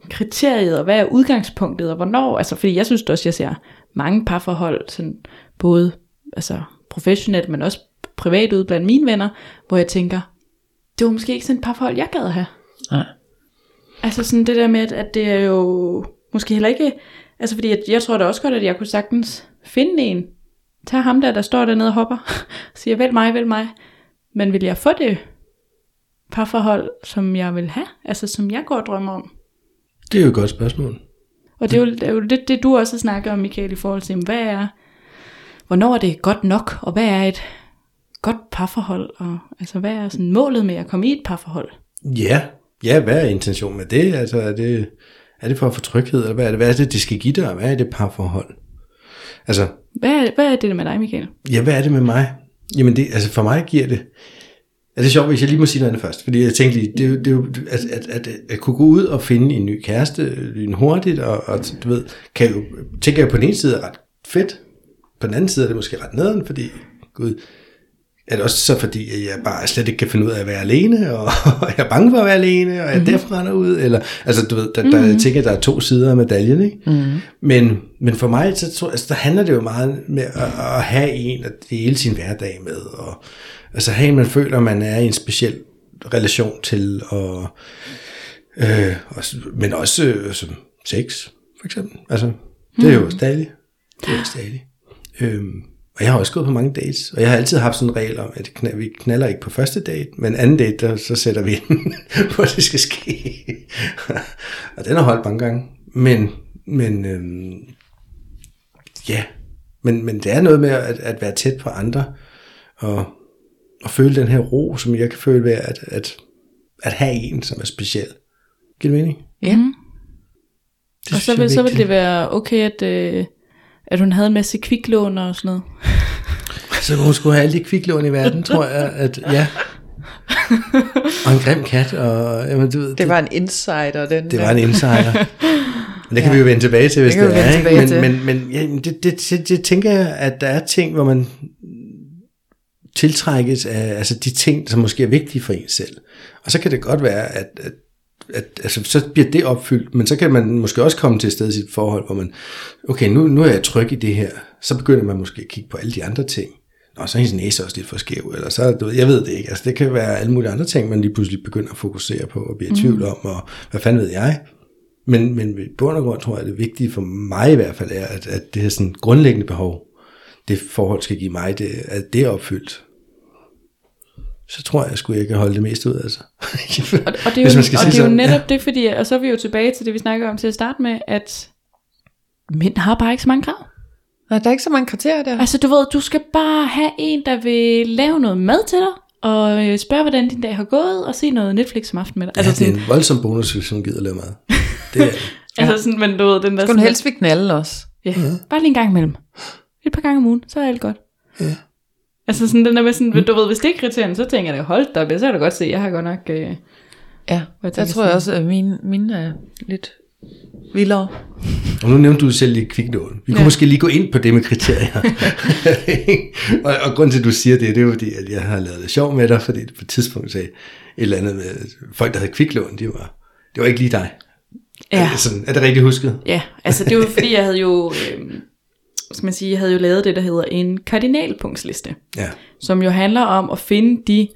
kriteriet, og hvad er udgangspunktet, og hvornår, altså fordi jeg synes også, jeg ser mange parforhold, sådan både altså professionelt, men også privat ud blandt mine venner, hvor jeg tænker, det var måske ikke sådan et parforhold, jeg gad have. Nej. Altså sådan det der med, at, at det er jo måske heller ikke, altså fordi jeg, jeg tror da også godt, at jeg kunne sagtens finde en, tag ham der, der står dernede og hopper, [LAUGHS] siger, vælg mig, vælg mig. Men vil jeg få det parforhold, som jeg vil have, altså som jeg går og drømmer om? Det er jo et godt spørgsmål. Og det er jo, det, er jo lidt det, du også snakker om, Michael, i forhold til, hvad er, hvornår er det godt nok, og hvad er et godt parforhold, og altså hvad er sådan målet med at komme i et parforhold? Ja, ja, hvad er intentionen med det? Altså, er det, er det for at få tryghed, eller hvad er det, hvad er det, det skal give dig, hvad er det parforhold? Altså, Hvad er, hvad er det med dig, Michael? ja, hvad er det med mig? Jamen, det, altså for mig giver det, er det sjovt, hvis jeg lige må sige noget andet først, fordi jeg tænkte lige, det, det at, at, at, at kunne gå ud og finde en ny kæreste lynhurtigt, og, og du ved, kan jo, tænker jeg på den ene side er ret fedt, på den anden side er det måske ret nederen, fordi, gud, er det også så fordi, at jeg bare slet ikke kan finde ud af at være alene, og, [LAUGHS] og jeg er bange for at være alene, og jeg mm-hmm. derfor render ud, eller, altså du ved, der, der, jeg tænker, der er to sider af medaljen, ikke? Mm-hmm. Men, men for mig, så tror, altså, der handler det jo meget med at, at have en at dele sin hverdag med, og altså have en, man føler, man er i en speciel relation til, og, øh, og men også øh, som sex, for eksempel. Altså, det er jo stadig, det er jo stadig. Øhm, og jeg har også gået på mange dates, og jeg har altid haft sådan en regel om, at vi knaller ikke på første date, men anden date, der, så sætter vi ind, [LAUGHS] hvor det skal ske. [LAUGHS] og den har holdt mange gange. Men, men øhm, ja, men, men det er noget med at, at være tæt på andre, og, og føle den her ro, som jeg kan føle ved at, at, at have en, som er speciel. Giver det mening? Ja. Mm. Det Og så vil, så vil det være okay, at, øh, at hun havde en masse kviklån og sådan noget. [LAUGHS] Så hun skulle have alle de kviklån i verden, tror jeg, at ja. [LAUGHS] Og en grim kat, og jamen, du ved, Det var en insider, den det var en insider. [LAUGHS] Men det kan ja. vi jo vende tilbage til, hvis Det det, er. vende Ikke? Men, men, men ja, det, det, det, det tænker jeg, at der er ting, hvor man tiltrækkes af altså de ting, som måske er vigtige for en selv. Og så kan det godt være, at, at at altså, så bliver det opfyldt, men så kan man måske også komme til et sted i sit forhold, hvor man, okay, nu, nu er jeg tryg i det her, så begynder man måske at kigge på alle de andre ting. Nå, så er hendes næse også lidt for skæv, eller så, du ved, jeg ved det ikke, altså det kan være alle mulige andre ting, man lige pludselig begynder at fokusere på, og bliver i tvivl om, og hvad fanden ved jeg. Men, men i bund og grund tror jeg, at det vigtige for mig i hvert fald er, at, at det her sådan grundlæggende behov, det forhold skal give mig, det, at det er opfyldt. Så tror jeg, jeg skulle ikke holde det mest ud, altså. [LAUGHS] Og, og det er jo, Hvis man skal og det er jo netop ja. det, fordi, og så er vi jo tilbage til det, vi snakker om til at starte med, at mænd har bare ikke så mange krav. Nej, der er ikke så mange kriterier der. Altså du ved, du skal bare have en, der vil lave noget mad til dig, og øh, spørge, hvordan din dag har gået, og se noget Netflix om aftenen med dig. Altså, Altså, det er sådan, en voldsom bonus, hvis hun gider lave mad. Det er [LAUGHS] altså sådan, men du ved, den der... Skal hun helst vil knalde også? Ja, bare lige en gang imellem. Et par gange om ugen, så er alt godt. Ja. Altså sådan den der med sådan, du ved, hvis det er kriterien, så tænker jeg hold da op, så kan du godt se, jeg har godt nok... Øh, Ja, jeg tænker tror jeg også, at mine, mine er lidt vildere. Og nu nævnte du selv lige kviklån. Vi kunne Ja. måske lige gå ind på det med kriterier. [LAUGHS] og, og grunden til, at du siger det, det er jo fordi, at jeg har lavet det sjov med dig, fordi du på et tidspunkt sagde et eller andet med folk, der havde kviklån, de var, det var ikke lige dig. Ja. Er, det sådan, er det rigtigt husket? Ja, altså det var fordi, jeg havde jo, øh, skal man sige, jeg havde jo lavet det, der hedder en kardinalpunktsliste, Ja. som jo handler om at finde de,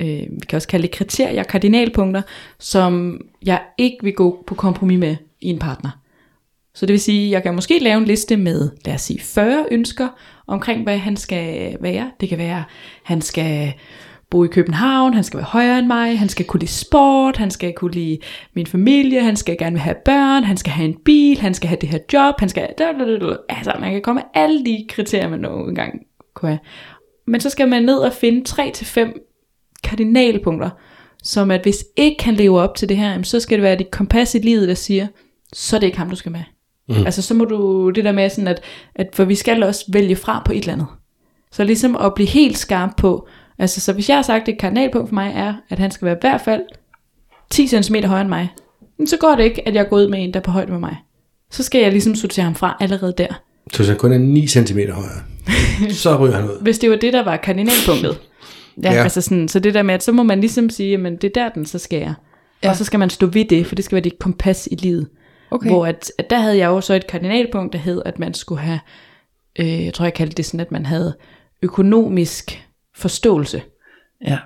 øh, vi kan også kalde det kriterier, kardinalpunkter, som jeg ikke vil gå på kompromis med i en partner. Så det vil sige, jeg kan måske lave en liste med, lad os sige, 40 ønsker omkring, hvad han skal være. Det kan være, han skal bo i København, han skal være højere end mig, han skal kunne lide sport, han skal kunne lide min familie, han skal gerne have børn, han skal have en bil, han skal have det her job, han skal... Altså, man kan komme med alle de kriterier, man nogle gang kunne have. Men så skal man ned og finde 3-5 kardinalpunkter, som at hvis ikke han lever op til det her, så skal det være dit kompas i livet, der siger, så er det ikke ham, du skal med. Mm. Altså så må du, det der med sådan, at, at for vi skal også vælge fra på et eller andet. Så ligesom at blive helt skarp på, altså så hvis jeg har sagt, at et kardinalpunkt for mig er, at han skal være i hvert fald 10 cm højere end mig, så går det ikke, at jeg går ud med en, der er på højde med mig. Så skal jeg ligesom sortere ham fra allerede der. Så hvis han kun er 9 cm højere, [LAUGHS] så ryger han ud. Hvis det var det, der var kardinalpunktet. Ja. Ja. Altså sådan, så det der med, at så må man ligesom sige, at det er der, den så skal jeg. Ja. Ja. Og så skal man stå ved det, for det skal være dit kompas i livet. Okay. Hvor at, at der havde jeg jo så et kardinalpunkt, der hed, at man skulle have, øh, jeg tror jeg kaldte det sådan, at man havde økonomisk forståelse. Ja.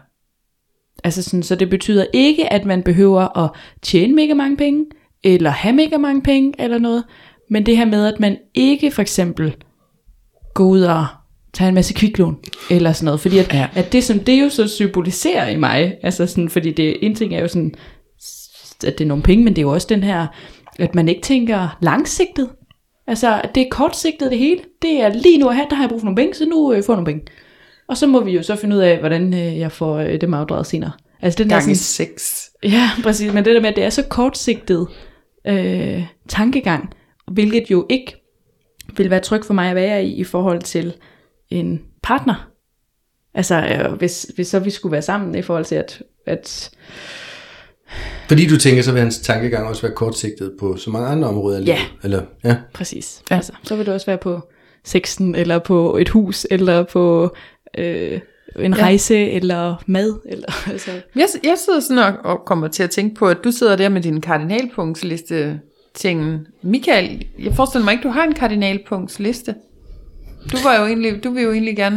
Altså sådan, så det betyder ikke, at man behøver at tjene mega mange penge, eller have mega mange penge, eller noget. Men det her med, at man ikke for eksempel går ud og tager en masse kviklån, eller sådan noget. Fordi at, Ja. at det, som det jo så symboliserer i mig, altså sådan, fordi det, en ting er jo sådan, at det er nogle penge, men det er jo også den her, at man ikke tænker langsigtet. Altså, det er kortsigtet det hele. Det er lige nu og her, der har jeg brug for nogle penge, så nu øh, får jeg nogle penge. Og så må vi jo så finde ud af, hvordan øh, jeg får øh, dem afdraget senere. Altså den der Gang i sådan, seks. Ja, [LAUGHS] præcis. Men det der med, at det er så kortsigtet øh, tankegang, hvilket jo ikke vil være tryg for mig at være i, i forhold til en partner. Altså, øh, hvis, hvis så vi skulle være sammen i forhold til, at, at Fordi du tænker, så vil hans tankegang også være kortsigtet på så mange andre områder. Ja. livet. Eller, ja. præcis, Ja. ja. altså, så vil det også være på sexen, eller på et hus, eller på øh, en Ja. rejse, eller mad. Eller, [LAUGHS] altså. Jeg, jeg sidder sådan og, og kommer til at tænke på, at du sidder der med din kardinalpunktsliste tingen. Michael, jeg forestiller mig ikke, du har en kardinalpunktsliste. Du var jo egentlig, du vil jo egentlig gerne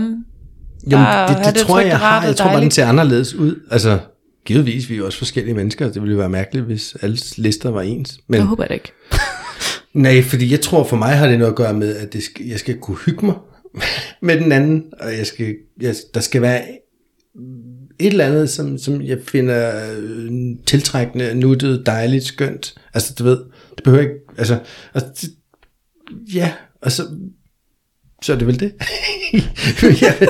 Jamen, det, have det, det tror jeg, jeg har. Jeg tror bare, den dejligt. ser anderledes ud. Altså, givetvis, vi er jo også forskellige mennesker. Det ville jo være mærkeligt, hvis alle lister var ens. Men, Jeg håber det ikke. [LAUGHS] Nej, fordi jeg tror for mig har det noget at gøre med, at det skal, jeg skal kunne hygge mig med den anden, og jeg skal, jeg, der skal være et eller andet, som, som jeg finder øh, tiltrækkende, nuttet, dejligt, skønt. Altså, du ved, det behøver ikke, altså, altså det, ja, og så, så er det vel det. [LAUGHS] jeg,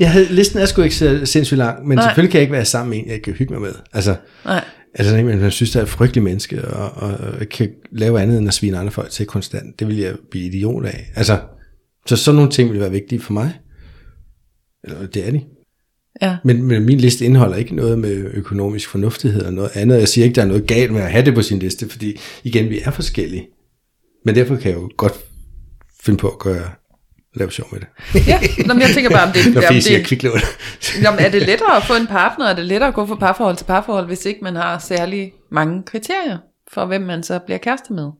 jeg havde, listen er sgu ikke så sindssygt lang, men Nej. selvfølgelig kan jeg ikke være sammen med en, jeg kan hygge mig med. Altså, Nej. Altså, men man synes, der er et frygteligt menneske, og, og, og kan lave andet end at svine andre folk til konstant. Det vil jeg blive idiot af. Altså, så sådan nogle ting vil være vigtige for mig. Eller det er de. Ja. Men, men min liste indeholder ikke noget med økonomisk fornuftighed og noget andet. Jeg siger ikke, der er noget galt med at have det på sin liste, fordi igen, vi er forskellige. Men derfor kan jeg jo godt finde på at gøre, lave sjov med det. Ja, Nå, men jeg tænker bare, om det, [LAUGHS] Når siger det, kviklån. [LAUGHS] jamen, er det lettere at få en partner, er det lettere at gå fra parforhold til parforhold, hvis ikke man har særlig mange kriterier for, hvem man så bliver kæreste med?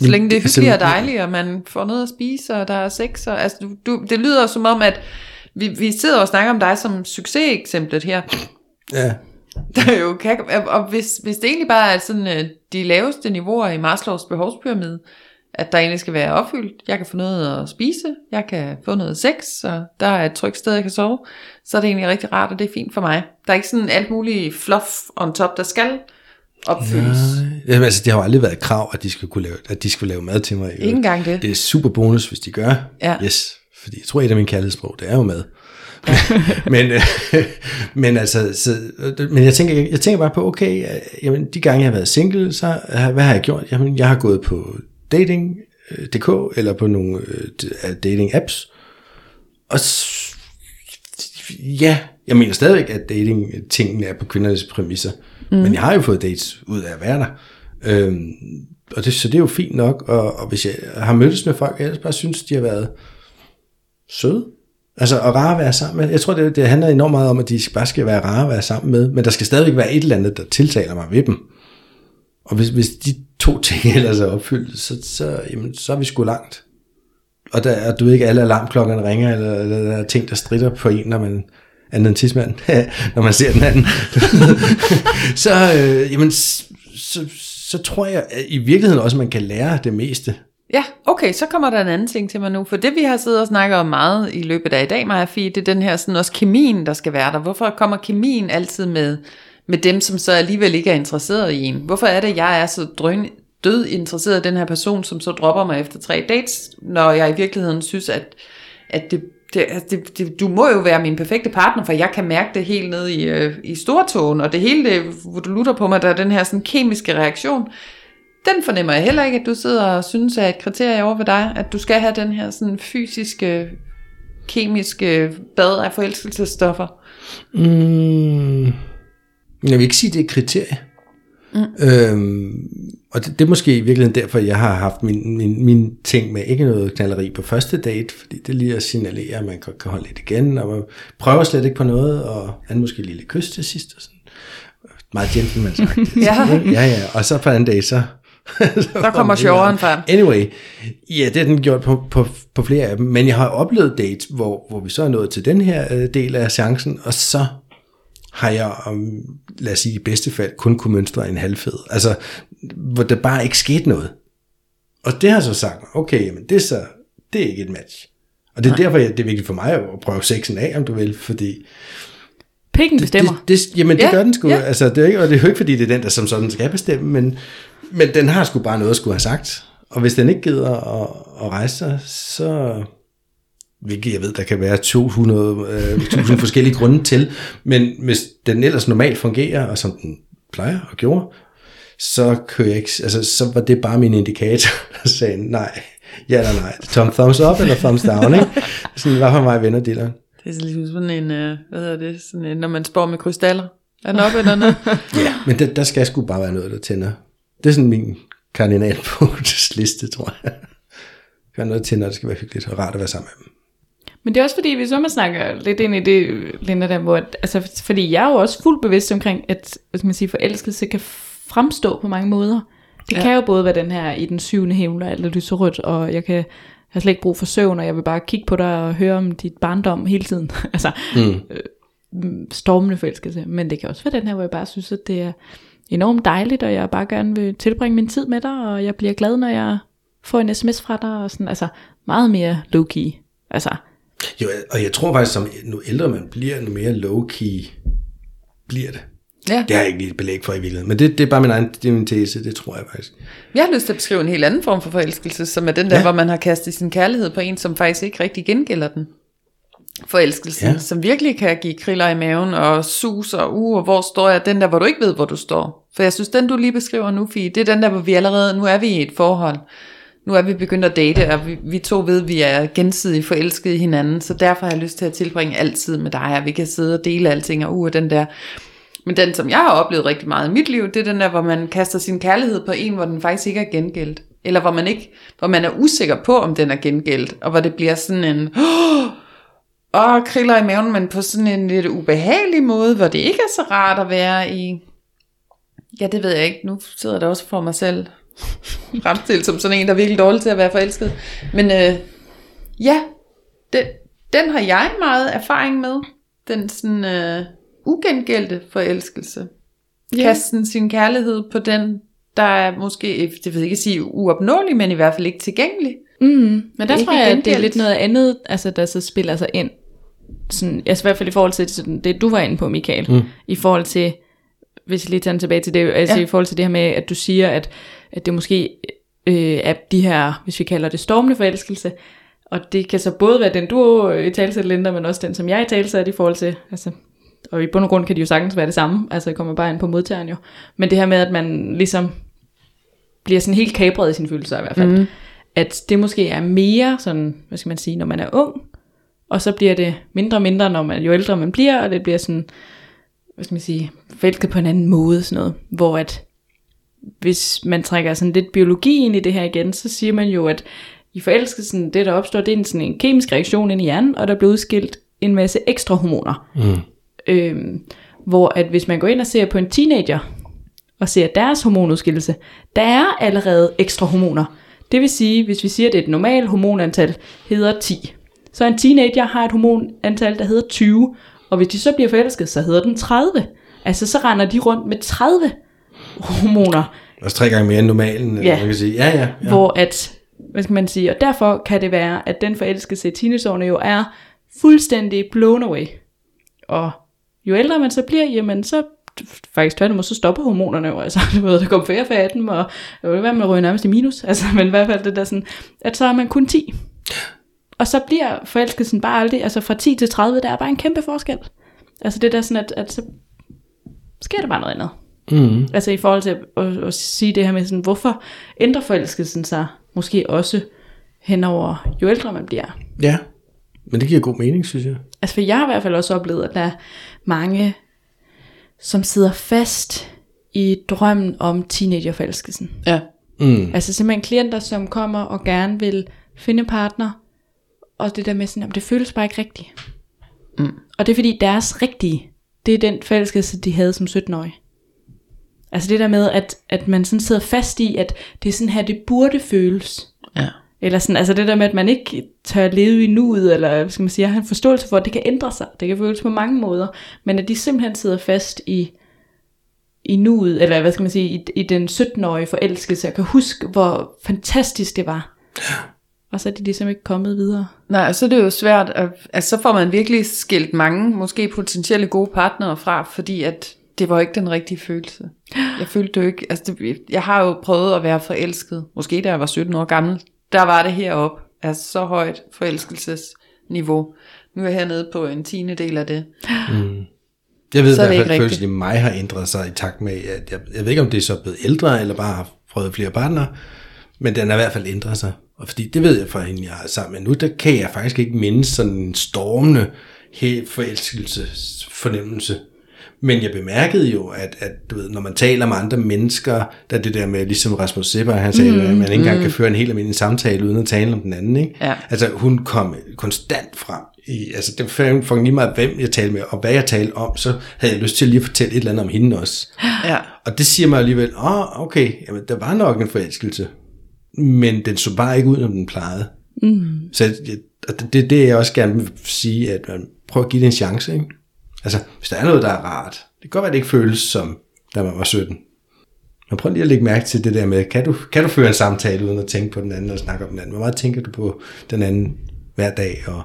Så længe det er Altså, hyggeligt og dejligt, og man får noget at spise, og der er sex, og altså, du, du, det lyder som om, at vi, vi sidder og snakker om dig som succeseksemplet her, Ja, der jo kan, og hvis, hvis det egentlig bare er sådan øh, de laveste niveauer i Maslows behovspyramide, at der egentlig skal være opfyldt, jeg kan få noget at spise, jeg kan få noget sex, og der er et trygt sted, jeg kan sove, så er det egentlig rigtig rart, og det er fint for mig. Der er ikke sådan alt muligt fluff on top, der skal opfyldes. Jamen, altså, det har jo aldrig været et krav, at de skal kunne lave, at de skal lave mad til mig. Ikke engang det. Det er super bonus, hvis de gør. Ja. Yes. Fordi jeg tror, et af mine kærlighedssprog, det er jo mad. [LAUGHS] men, øh, [LAUGHS] men altså, så, men jeg tænker, jeg, jeg tænker bare på, okay, øh, jamen, de gange jeg har været single, så har- hvad har jeg gjort? Jamen, jeg har gået på dating.dk, eller på nogle øh, dating apps, og s- ja, jeg mener stadigvæk, at dating-tingene er på kvindernes præmisser. Mm. Men jeg har jo fået dates ud af at være der. Øhm, og det, så det er jo fint nok. Og, og hvis jeg har mødtes med folk, jeg bare synes, de har været søde. Altså, og rare at være sammen med. Jeg tror, det, det handler enormt meget om, at de bare skal være rare at være sammen med. Men der skal stadigvæk være et eller andet, der tiltaler mig ved dem. Og hvis, hvis de to [LAUGHS] ting ellers er opfyldt, så, så, jamen, så er vi sgu langt. Og der er, du ved ikke, alle alarmklokkerne ringer, eller, eller der er ting, der strider på en, når man andet end tidsmand, [LAUGHS] når man ser den anden. [LAUGHS] så, øh, jamen, så, så, så tror jeg at i virkeligheden også, at man kan lære det meste. Ja, okay, så kommer der en anden ting til mig nu, for det vi har siddet og snakket om meget i løbet af i dag, Maja Fie, det er den her sådan også kemien, der skal være der. Hvorfor kommer kemien altid med, med dem, som så alligevel ikke er interesseret i en? Hvorfor er det, jeg er så drøn, død interesseret i den her person, som så dropper mig efter tre dates, når jeg i virkeligheden synes, at, at det, det, altså, det, det, du må jo være min perfekte partner, for jeg kan mærke det helt ned i, øh, i stortåen, og det hele, det, hvor du lutter på mig, der er den her sådan kemiske reaktion, den fornemmer jeg heller ikke, at du sidder og synes er et kriterie over ved dig, at du skal have den her sådan fysiske, kemiske bad af forelskelsesstoffer. Mm, jeg vil ikke sige, det er et kriterie. Mm. Øhm, og det, det er måske i virkeligheden derfor, jeg har haft min, min, min ting med ikke noget knalleri på første date, fordi det lige at signalere, at man kan, kan holde lidt igen, og man prøver slet ikke på noget, og han måske lige lidt kys til sidst. Og sådan. Meget gentleman sagt. [LAUGHS] Ja. ja, ja. Og så på anden dag, så... [LAUGHS] så Der kommer sjoveren frem. Anyway, ja, det har den gjort på, på, på flere af dem, men jeg har oplevet dates, hvor, hvor vi så er nået til den her øh, del af chancen, og så har jeg, lad os sige i bedste fald, kun kunne mønstre en halvfed. Altså, hvor der bare ikke skete noget. Og det har så sagt, okay, jamen det er så, det er ikke et match. Og det er derfor, jeg, det er vigtigt for mig at prøve sexen af, om du vil, fordi Pikken bestemmer. det, det, jamen det Ja, gør den sgu. ja. Altså, det er ikke, og det er jo ikke, fordi det er den, der som sådan skal bestemme, men, men den har sgu bare noget at skulle have sagt. Og hvis den ikke gider at, at rejse sig, så... Hvilket jeg ved, der kan være 200 øh, 1000 forskellige grunde til. Men hvis den ellers normalt fungerer, og som den plejer og gjorde, så, kunne jeg ikke, altså, så var det bare min indikator, [LAUGHS] der sagde nej, ja eller nej. Tom thumbs up eller thumbs down, ikke? Sådan var for mig venner dealeren. Det er ligesom sådan en, øh, hvad hedder det, sådan en, når man spår med krystaller. Er den op eller ned? [LAUGHS] Ja, men der, der skal sgu bare være noget, der tænder. Det er sådan min kardinalpunktsliste, tror jeg. Gør noget til, når det skal være hyggeligt og rart at være sammen med dem. Men det er også fordi, hvis man snakker lidt ind i det, Linda, der, hvor, altså, fordi jeg er jo også fuldt bevidst omkring, at hvad skal man sige, forelskelse kan fremstå på mange måder. Det Ja. kan jo både være den her i den syvende himmel, og alt er lyserødt, og jeg kan jeg har slet ikke brug for søvn, og jeg vil bare kigge på dig og høre om dit barndom hele tiden. [LAUGHS] altså, Mm. mm, stormende forelskelse. Men det kan også være den her, hvor jeg bare synes, at det er enormt dejligt, og jeg bare gerne vil tilbringe min tid med dig, og jeg bliver glad, når jeg får en sms fra dig, og sådan, altså meget mere low-key. Altså, Jo, og jeg tror faktisk, som nu ældre man bliver, nu mere low-key bliver det. Ja. Det har jeg ikke lige et belæg for i virkeligheden, men det, det er bare min egen det er min tese, det tror jeg faktisk. Jeg har lyst til at beskrive en helt anden form for forelskelse, som er den der, Ja. hvor man har kastet sin kærlighed på en, som faktisk ikke rigtig gengælder den. Forelskelsen, Ja. som virkelig kan give kriller i maven og sus og uh, og hvor står jeg? Den der, hvor du ikke ved, hvor du står. For jeg synes, den du lige beskriver nu, Fie, det er den der, hvor vi allerede, nu er vi i et forhold. Nu er vi begyndt at date, og vi, vi to ved, at vi er gensidigt forelskede i hinanden, så derfor har jeg lyst til at tilbringe altid med dig, og vi kan sidde og dele alting, og uh, den der. Men den, som jeg har oplevet rigtig meget i mit liv, det er den der, hvor man kaster sin kærlighed på en, hvor den faktisk ikke er gengældt. Eller hvor man, ikke, hvor man er usikker på, om den er gengældt. Og hvor det bliver sådan en... [GASPS] Åh, kriller i maven, men på sådan en lidt ubehagelig måde, hvor det ikke er så rart at være i... Ja, det ved jeg ikke. Nu sidder det også for mig selv [LAUGHS] fremstillet som sådan en, der er virkelig dårlig til at være forelsket. Men øh, ja, den, den har jeg meget erfaring med. Den sådan øh, ugengældte forelskelse. Ja. Kasten sin kærlighed på den, der er måske, det vil jeg ikke sige uopnåelig, men i hvert fald ikke tilgængelig. Mm, men der tror jeg, at det er lidt noget andet, altså, der så spiller sig ind. Sådan, altså i hvert fald i forhold til sådan, det, du var inde på, Michael. Mm. I forhold til, hvis jeg lige tager tilbage til det, altså Ja. i forhold til det her med, at du siger, at, at det måske øh, er de her, hvis vi kalder det stormende forelskelse, og det kan så både være den, du i talsæt, Linda, men også den, som jeg i talsæt i forhold til, altså, og i bund og grund kan de jo sagtens være det samme, altså det kommer bare ind på modtageren jo. Men det her med, at man ligesom bliver sådan helt kabret i sine følelser i hvert fald. Mm. At det måske er mere sådan, hvad skal man sige, når man er ung, og så bliver det mindre og mindre, når man, jo ældre man bliver, og det bliver sådan, hvad skal man sige, forelsket på en anden måde, sådan noget, hvor at, hvis man trækker sådan lidt biologi ind i det her igen, så siger man jo, at i forelskelsen, det der opstår, det er en, sådan en kemisk reaktion ind i hjernen, og der bliver udskilt en masse ekstra hormoner. Mm. Øhm, hvor at hvis man går ind og ser på en teenager, og ser deres hormonudskillelse, der er allerede ekstra hormoner. Det vil sige, hvis vi siger, at et normalt hormonantal hedder 10, så en teenager har et hormonantal, der hedder 20, og hvis de så bliver forelsket, så hedder den 30. Altså så render de rundt med 30 hormoner, Også tre gange mere end normalen, ja. Man kan sige. Ja, ja. ja. ja. hvor at, hvad skal man sige, og derfor kan det være, at den forelskelse i teenageårene jo er fuldstændig blown away. Og jo ældre man så bliver, jamen så faktisk tværtimod, så stopper hormonerne jo, altså [LAUGHS] du ved, der kommer færre af dem, og det vil være, man ryger nærmest i minus, altså, men i hvert fald det der sådan, at så er man kun 10. Og så bliver forelskelsen bare aldrig, altså fra 10 til 30, der er bare en kæmpe forskel. Altså det der sådan, at, at så sker der bare noget andet. Mm. Altså i forhold til at, at, at sige det her med sådan, hvorfor ændrer forelskelsen sig måske også henover, jo ældre man bliver. ja. Men det giver god mening, synes jeg. Altså for jeg har i hvert fald også oplevet, at der er mange, som sidder fast i drømmen om teenagerforelskelsen. Ja. Mm. Altså simpelthen klienter, som kommer og gerne vil finde partner, og det der med sådan, at det føles bare ikke rigtigt. Mm. Og det er fordi deres rigtige, det er den forelskelse, de havde som 17-årige. Altså det der med, at, at man sådan sidder fast i, at det er sådan her, det burde føles. Ja. Eller sådan, altså det der med, at man ikke tør leve i nuet, eller hvad skal man sige, har en forståelse for, at det kan ændre sig. Det kan føles på mange måder. Men at de simpelthen sidder fast i, i nuet, eller hvad skal man sige, i, i den 17-årige forelskelse, og kan huske, hvor fantastisk det var. Og så er de ligesom ikke kommet videre. Nej, og så er det jo svært, at, altså så får man virkelig skilt mange, måske potentielle gode partnere fra, fordi at det var ikke den rigtige følelse. [GASPS] Jeg følte jo ikke, altså det, jeg har jo prøvet at være forelsket, måske da jeg var 17 år gammel, der var det heroppe, altså så højt forelskelsesniveau. Nu er jeg hernede på en tiende del af det. [GASPS] Jeg ved i Så det hvert fald, at følelsen i mig har ændret sig i takt med, at jeg, jeg ved ikke, om det er så blevet ældre, eller bare har prøvet flere partnere, men den har i hvert fald ændret sig. Og fordi det ved jeg fra hende, jeg er sammen med nu, der kan jeg faktisk ikke mindes sådan en stormende forelskelsesfornemmelse. Men jeg bemærkede jo, at, at du ved, når man taler med andre mennesker, der er det der med, ligesom Rasmus Sepper, han sagde, mm, at man ikke engang kan føre en helt almindelig samtale, uden at tale om den anden. Ikke? Ja. Altså hun kom konstant frem. I, altså det var for lige meget, hvem jeg talte med, og hvad jeg talte om, så havde jeg lyst til lige at fortælle et eller andet om hende også. Ja. Og det siger mig alligevel, åh, oh, okay, jamen, der var nok en forelskelse. Men den så bare ikke ud, som den plejede. Mm. Så jeg, og det, det, det jeg også gerne vil sige, at man prøver at give det en chance. Ikke? Altså, hvis der er noget, der er rart, det kan godt være, at det ikke føles som, da man var 17. Men prøv lige at lægge mærke til det der med, kan du, kan du føre en samtale uden at tænke på den anden og snakke om den anden? Hvor meget tænker du på den anden hver dag? Og,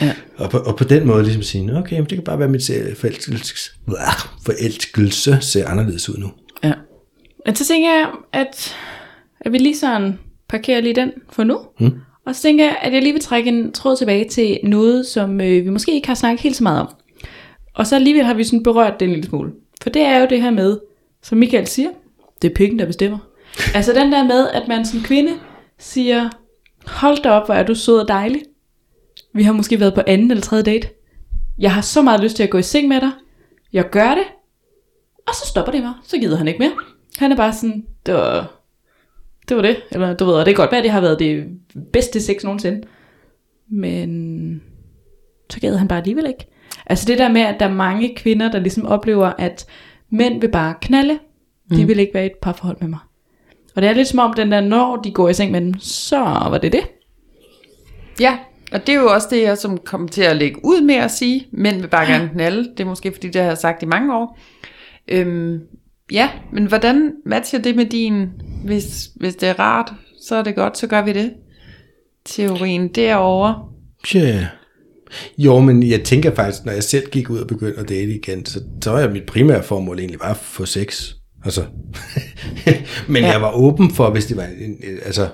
Ja. og, på, og på den måde ligesom sige, "Nå, okay, men det kan bare være, at mit forelskelse, forelskelse ser anderledes ud nu. Ja. Men så tænker jeg, at, at vi lige sådan parkerer lige den for nu. Mm. Og så tænker jeg, at jeg lige vil trække en tråd tilbage til noget, som øh, vi måske ikke har snakket helt så meget om. Og så alligevel har vi sådan berørt det en lille smule. For det er jo det her med, som Michael siger, det er pikken, der bestemmer. [LAUGHS] altså den der med, at man som kvinde siger, hold da op, hvor er du sød og dejlig. Vi har måske været på anden eller tredje date. Jeg har så meget lyst til at gå i seng med dig. Jeg gør det. Og så stopper det bare. Så gider han ikke mere. Han er bare sådan, det var, det var det. Eller du ved, og det kan godt være, at det har været det bedste sex nogensinde. Men så gad han bare alligevel ikke. Altså det der med, at der er mange kvinder, der ligesom oplever, at mænd vil bare knalde. De Mm. vil ikke være i et parforhold med mig. Og det er lidt som om, den der, når de går i seng med dem, så var det det. Ja, og det er jo også det, jeg som kommer til at lægge ud med at sige. Mænd vil bare gerne knalde. Det er måske fordi, det har jeg sagt i mange år. Øhm, ja, men hvordan matcher det med din, hvis, hvis det er rart, så er det godt, så gør vi det. Teorien derovre. Tja. Jo, men jeg tænker faktisk, når jeg selv gik ud og begyndte at date igen, så, så var mit primære formål egentlig bare at få sex. Altså. [LAUGHS] men Ja. ja. jeg var åben for, hvis det var en, en, altså,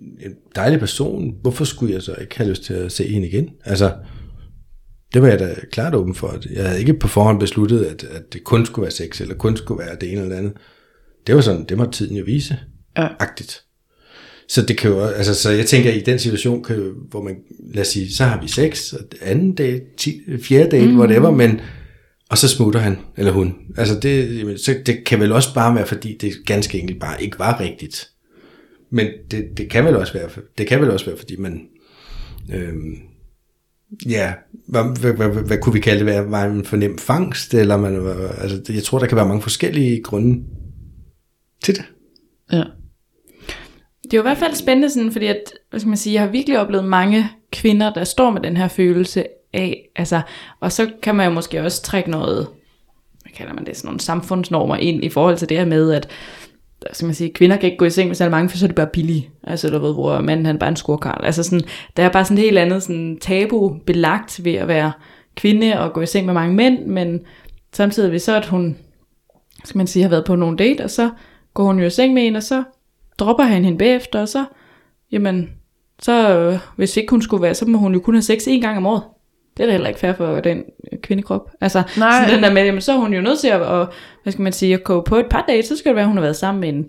en dejlig person, hvorfor skulle jeg så ikke have lyst til at se hende igen? Altså, det var jeg da klart åben for. Jeg havde ikke på forhånd besluttet, at, at det kun skulle være sex, eller kun skulle være det ene eller andet. Det var sådan, det må tiden jo vise. Ja. Agtigt. Så det kan jo, altså, så jeg tænker, i den situation, kan, hvor man, lad os sige, så har vi sex, og anden date, ti, fjerde date, mm. whatever, men, og så smutter han, eller hun. Altså det, jamen, så det kan vel også bare være, fordi det ganske enkelt bare ikke var rigtigt. Men det, det kan vel også være, det kan vel også være, fordi man, øhm, ja, hvad, hvad, hvad, hvad, hvad kunne vi kalde det? Var- en fornem fangst, eller man altså, jeg tror, der kan være mange forskellige grunde til det. Ja. Det er jo i hvert fald spændende, sådan, fordi at, hvad skal man sige, jeg har virkelig oplevet mange kvinder, der står med den her følelse af, altså, og så kan man jo måske også trække noget, hvad kalder man det, sådan nogle samfundsnormer ind i forhold til det her med, at der skal man sige, kvinder kan ikke gå i seng med så mange, for så er det bare billigt. Altså, du ved, hvor manden han er bare en skurkarl. Altså sådan, der er bare sådan et helt andet sådan, tabu belagt ved at være kvinde og gå i seng med mange mænd, men samtidig ved så, at hun, skal man sige, har været på nogle date, og så går hun jo i seng med en, og så dropper han hende bagefter, og så, jamen, så øh, hvis ikke hun skulle være, så må hun jo kun have sex en gang om året. Det er da heller ikke fair for den øh, kvindekrop. Altså, Nej. sådan den der med, jamen, så er hun jo nødt til at, og, hvad skal man sige, at gå på et par date, så skal det være, at hun har været sammen med en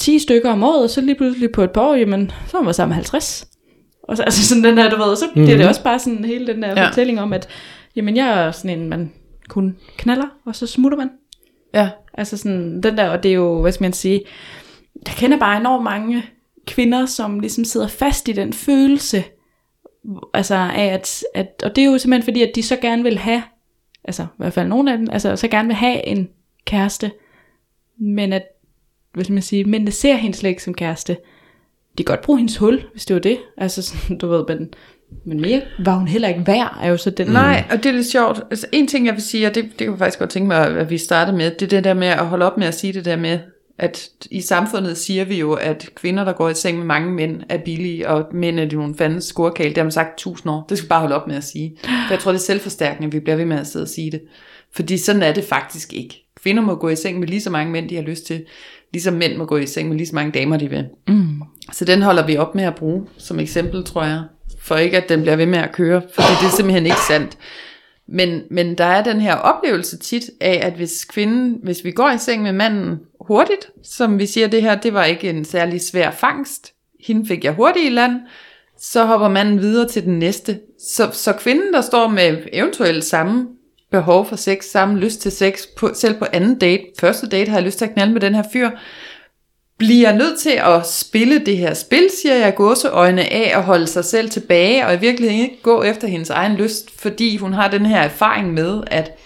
5-10 stykker om året, og så lige pludselig på et par år, jamen, så har hun været sammen med 50. Og så, altså sådan den der, du ved, så mm-hmm. det er det også bare sådan hele den der ja. fortælling om, at jamen, jeg er sådan en, man kun knaller, og så smutter man. Ja. Altså sådan den der, og det er jo, hvad skal man sige, jeg kender bare enormt mange kvinder, som ligesom sidder fast i den følelse, altså af at, at, og det er jo simpelthen fordi, at de så gerne vil have, altså i hvert fald nogle af dem, altså så gerne vil have en kæreste, men at, hvad skal man sige, mændene ser hende slet ikke som kæreste. De kan godt bruge hendes hul, hvis det var det, altså sådan, du ved, men, men mere var hun heller ikke værd, er jo så den, Nej, og det er lidt sjovt. Altså, en ting, jeg vil sige, og det, det kan jeg faktisk godt tænke mig, at vi starter med, det er det der med at holde op med at sige det der med, at i samfundet siger vi jo, at kvinder, der går i seng med mange mænd, er billige, og mænd er de nogle fandens skurkale. Det har man sagt tusind år. Det skal vi bare holde op med at sige. For jeg tror, det er selvforstærkende, at vi bliver ved med at sidde og sige det. Fordi sådan er det faktisk ikke. Kvinder må gå i seng med lige så mange mænd, de har lyst til, ligesom mænd må gå i seng med lige så mange damer, de vil. Mm. Så den holder vi op med at bruge som eksempel, tror jeg. For ikke at den bliver ved med at køre, for det er simpelthen ikke sandt. Men, men der er den her oplevelse tit af, at hvis kvinden, hvis vi går i seng med manden hurtigt, som vi siger det her, det var ikke en særlig svær fangst, hende fik jeg hurtigt i land, så hopper manden videre til den næste. Så, så kvinden, der står med eventuelt samme behov for sex, samme lyst til sex, på, selv på anden date, første date har jeg lyst til at knalde med den her fyr, bliver nødt til at spille det her spil, siger jeg, gåseøjne af og holde sig selv tilbage, og i virkeligheden ikke gå efter hendes egen lyst, fordi hun har den her erfaring med, at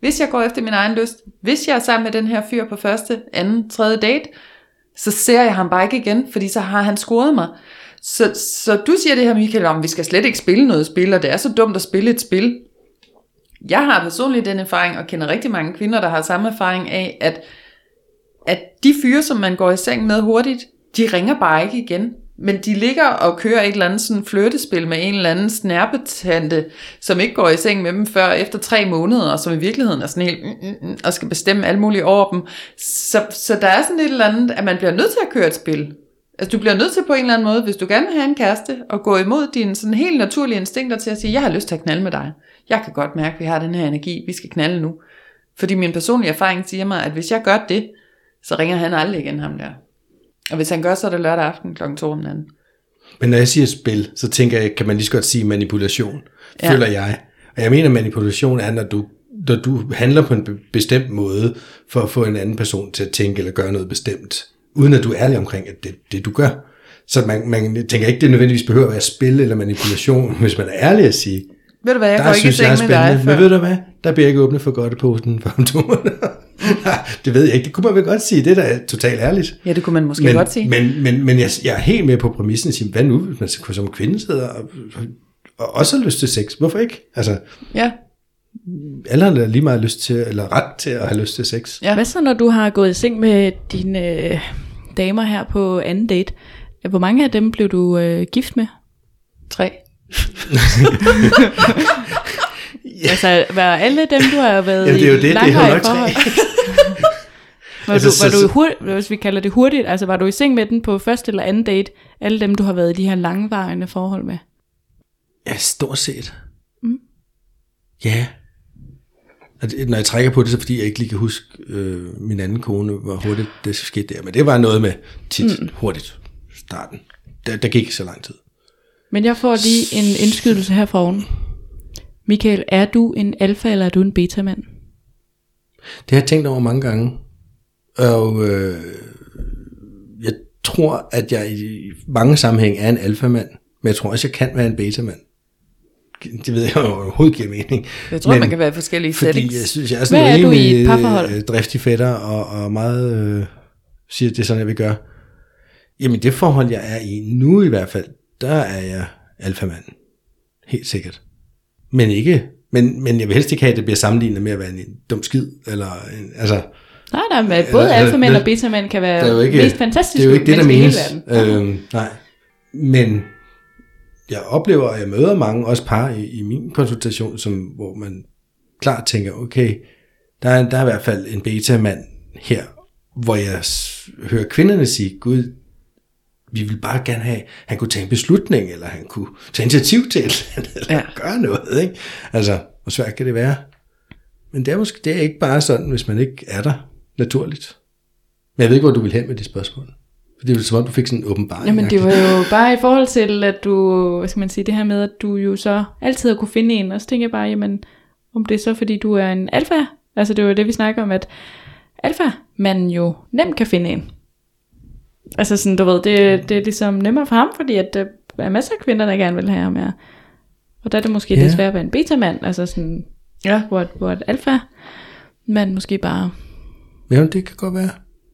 hvis jeg går efter min egen lyst, hvis jeg er sammen med den her fyr på første, anden, tredje date, så ser jeg ham bare ikke igen, fordi så har han scoret mig. Så, så du siger det her, Michael, om vi skal slet ikke spille noget spil, og det er så dumt at spille et spil. Jeg har personligt den erfaring, og kender rigtig mange kvinder, der har samme erfaring af, at at de fyre, som man går i seng med hurtigt, de ringer bare ikke igen. Men de ligger og kører et eller andet sådan flirtespil med en eller anden snærpetante, som ikke går i seng med dem før efter tre måneder, og som i virkeligheden er sådan helt, mm, mm, mm, og skal bestemme alt muligt over dem. Så, så der er sådan et eller andet, at man bliver nødt til at køre et spil. Altså du bliver nødt til på en eller anden måde, hvis du gerne vil have en kæreste, og gå imod dine sådan helt naturlige instinkter til at sige, jeg har lyst til at knalde med dig. Jeg kan godt mærke, at vi har den her energi, vi skal knalde nu. Fordi min personlige erfaring siger mig, at hvis jeg gør det, så ringer han aldrig igen ham der. Og hvis han gør, så er det lørdag aften kl. 2 om natten. Men når jeg siger spil, så tænker jeg, kan man lige så godt sige manipulation, Ja. føler jeg. Og jeg mener, manipulation er, når du når du handler på en be- bestemt måde, for at få en anden person til at tænke eller gøre noget bestemt, uden at du er ærlig omkring, at det, det du gør. Så man, man tænker ikke, det nødvendigvis behøver at være spil eller manipulation, [LAUGHS] hvis man er ærlig at sige, Ved du hvad, jeg der går ikke i synes er seng med dig spændende. Men før. ved du hvad, der bliver ikke åbnet for godt i posen for om to måneder. [LAUGHS] det ved jeg ikke, det kunne man vel godt sige, det er da totalt ærligt. Ja, det kunne man måske men, godt sige. Men, men, men jeg, jeg er helt med på præmissen at sige, hvad nu, hvis man som- som kvinde sidder og, og også har lyst til sex? Hvorfor ikke? Altså, Ja, alle har lige meget lyst til, eller ret til at have lyst til sex. Ja. Hvad så, når du har gået i seng med dine øh, damer her på anden date? Hvor mange af dem blev du øh, gift med? tre. [LAUGHS] [LAUGHS] Ja. Altså, var alle dem, du har været Jamen, det er jo i det, det er jo nok? [LAUGHS] Var, Altså, du, var så- du hurtigt, hvis vi kalder det hurtigt, altså var du i seng med den på første eller anden date, alle dem, du har været i de her langvarende forhold med? Ja, stort set. Mm. Ja. Det- Når jeg trækker på det, så fordi jeg ikke lige kan huske øh, min anden kone, hvor hurtigt det skete der. Men det var noget med tit mm. hurtigt starten. Der, der gik ikke så lang tid. Men jeg får lige en indskydelse her fra oven. Michael, er du en alfa eller er du en beta-mand? Det har jeg tænkt over mange gange. Og øh, jeg tror, at jeg i mange sammenhæng er en alfamand. Men jeg tror også, jeg kan være en betamaand. Det ved jeg jo overhovedet giver mening. Jeg tror, men, man kan være i forskellige Fordi settings. jeg synes, jeg er sådan Hvad er du i et parforhold? øh, driftig fætter, og, og meget øh, siger, det er sådan, jeg vil gøre. Jamen det forhold, jeg er i nu i hvert fald, der er jeg alfamand. Helt sikkert. Men ikke, men, men jeg vil helst ikke have, at det bliver sammenlignet med at være en dum skid, eller en, altså, Nej, nej, men både Eller- alfa-mænd og beta-mænd kan være jo ikke, mest fantastiske det er jo ikke det, der menes. Øhm, nej. Men jeg oplever, at jeg møder mange, også par i, i min konsultation, som, hvor man klart tænker, okay, der er, der er i hvert fald en beta-mand her, hvor jeg hører kvinderne sige, gud, vi vil bare gerne have, han kunne tage en beslutning, eller han kunne tage initiativ til et eller andet, eller Ja. gøre noget, ikke? Altså, hvor svært kan det være? Men det er måske det er ikke bare sådan, hvis man ikke er der naturligt. Men jeg ved ikke, hvor du vil hen med de spørgsmål. For det er jo som om, du fik sådan en åbenbaring. Jamen det var jo bare i forhold til, at du, hvad skal man sige, det her med, at du jo så altid har kunne finde en, og så tænker jeg bare, jamen, om det er så, fordi du er en alfa, altså det var jo det, vi snakker om, at alfa, man jo nemt kan finde en. Altså sådan, du ved, det, det er ligesom nemmere for ham, fordi at der er masser af kvinder, der gerne vil have ham her. Og der er det måske yeah. desværre at være en beta-mand, altså sådan, Ja. hvor, et- hvor et alfa, man måske bare, Ja, det kan godt være.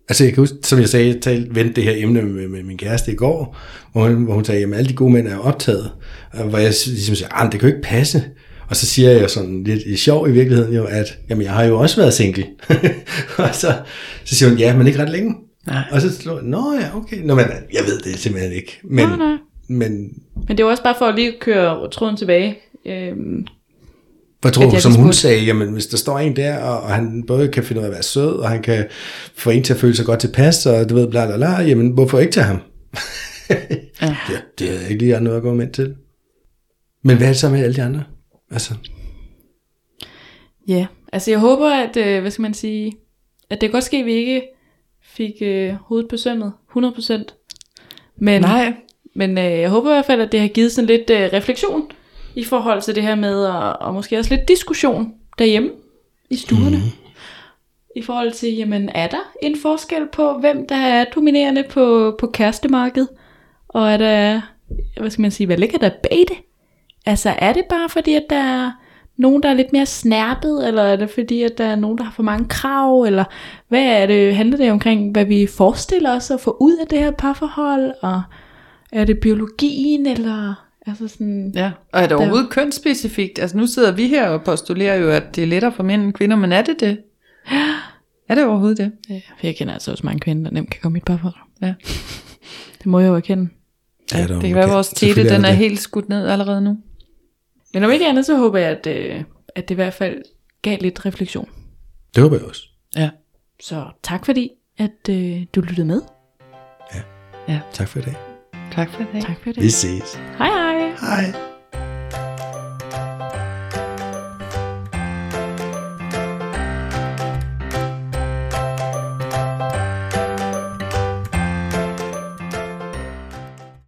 Altså jeg kan huske, som jeg sagde, jeg talte, vendte det her emne med, med min kæreste i går, hvor hun, hvor hun sagde, jamen alle de gode mænd er jo optaget. Og hvor jeg ligesom siger, ah, men det kan jo ikke passe. Og så siger jeg sådan lidt i sjov i virkeligheden jo, at jamen, jeg har jo også været single. [LAUGHS] og så, så siger hun, ja, men ikke ret længe. Nej. Og så slår jeg, nå ja, okay. Nå, men jeg ved det simpelthen ikke. Men, Nej, nej. men men det var også bare for at lige køre tråden tilbage. Øhm, tror jeg du, som hun sagde, jamen hvis der står en der, og, og han både kan finde ud af at være sød, og han kan få en til at føle sig godt tilpas, og du ved, bla bla bla, jamen hvorfor ikke til ham? Ja. [LAUGHS] ja, det er ikke lige noget at gå med til. Men hvad er det så med alle de andre? Altså, Ja, altså jeg håber, at, øh, hvad skal man sige, at det kan godt ske, at vi ikke fik øh, hovedet på sømmet 100%. Men, Nej, men øh, jeg håber i hvert fald, at det har givet sådan lidt øh, refleksion i forhold til det her med, og, og måske også lidt diskussion derhjemme i stuerne. Mm. I forhold til, jamen er der en forskel på, hvem der er dominerende på, på kærestemarkedet? Og er der, hvad skal man sige, hvad ligger der bag det? Altså er det bare fordi, at der er nogen, der er lidt mere snærpet, eller er det fordi, at der er nogen, der har for mange krav, eller hvad er det, handler det omkring, hvad vi forestiller os at få ud af det her parforhold, og er det biologien, eller altså sådan, ja. Og er det overhovedet kønsspecifikt? Altså nu sidder vi her og postulerer jo, at det er lettere for mænd end kvinder, men er det det? [GASPS] Er det overhovedet det? ja, for jeg kender altså også mange kvinder, der nemt kan komme i et parforhold. Ja. [LAUGHS] Det må jeg jo erkende. ja, der Det kan være, at vores tete, den er helt skudt ned allerede nu. Men om ikke andet, så håber jeg, at, øh, at det i hvert fald gav lidt refleksion. Det håber jeg også. Ja. Så tak fordi, at øh, du lyttede med. Tak for i dag. Tak for det. Mm. Tak for det. Vi ses. Hej hej. Hej.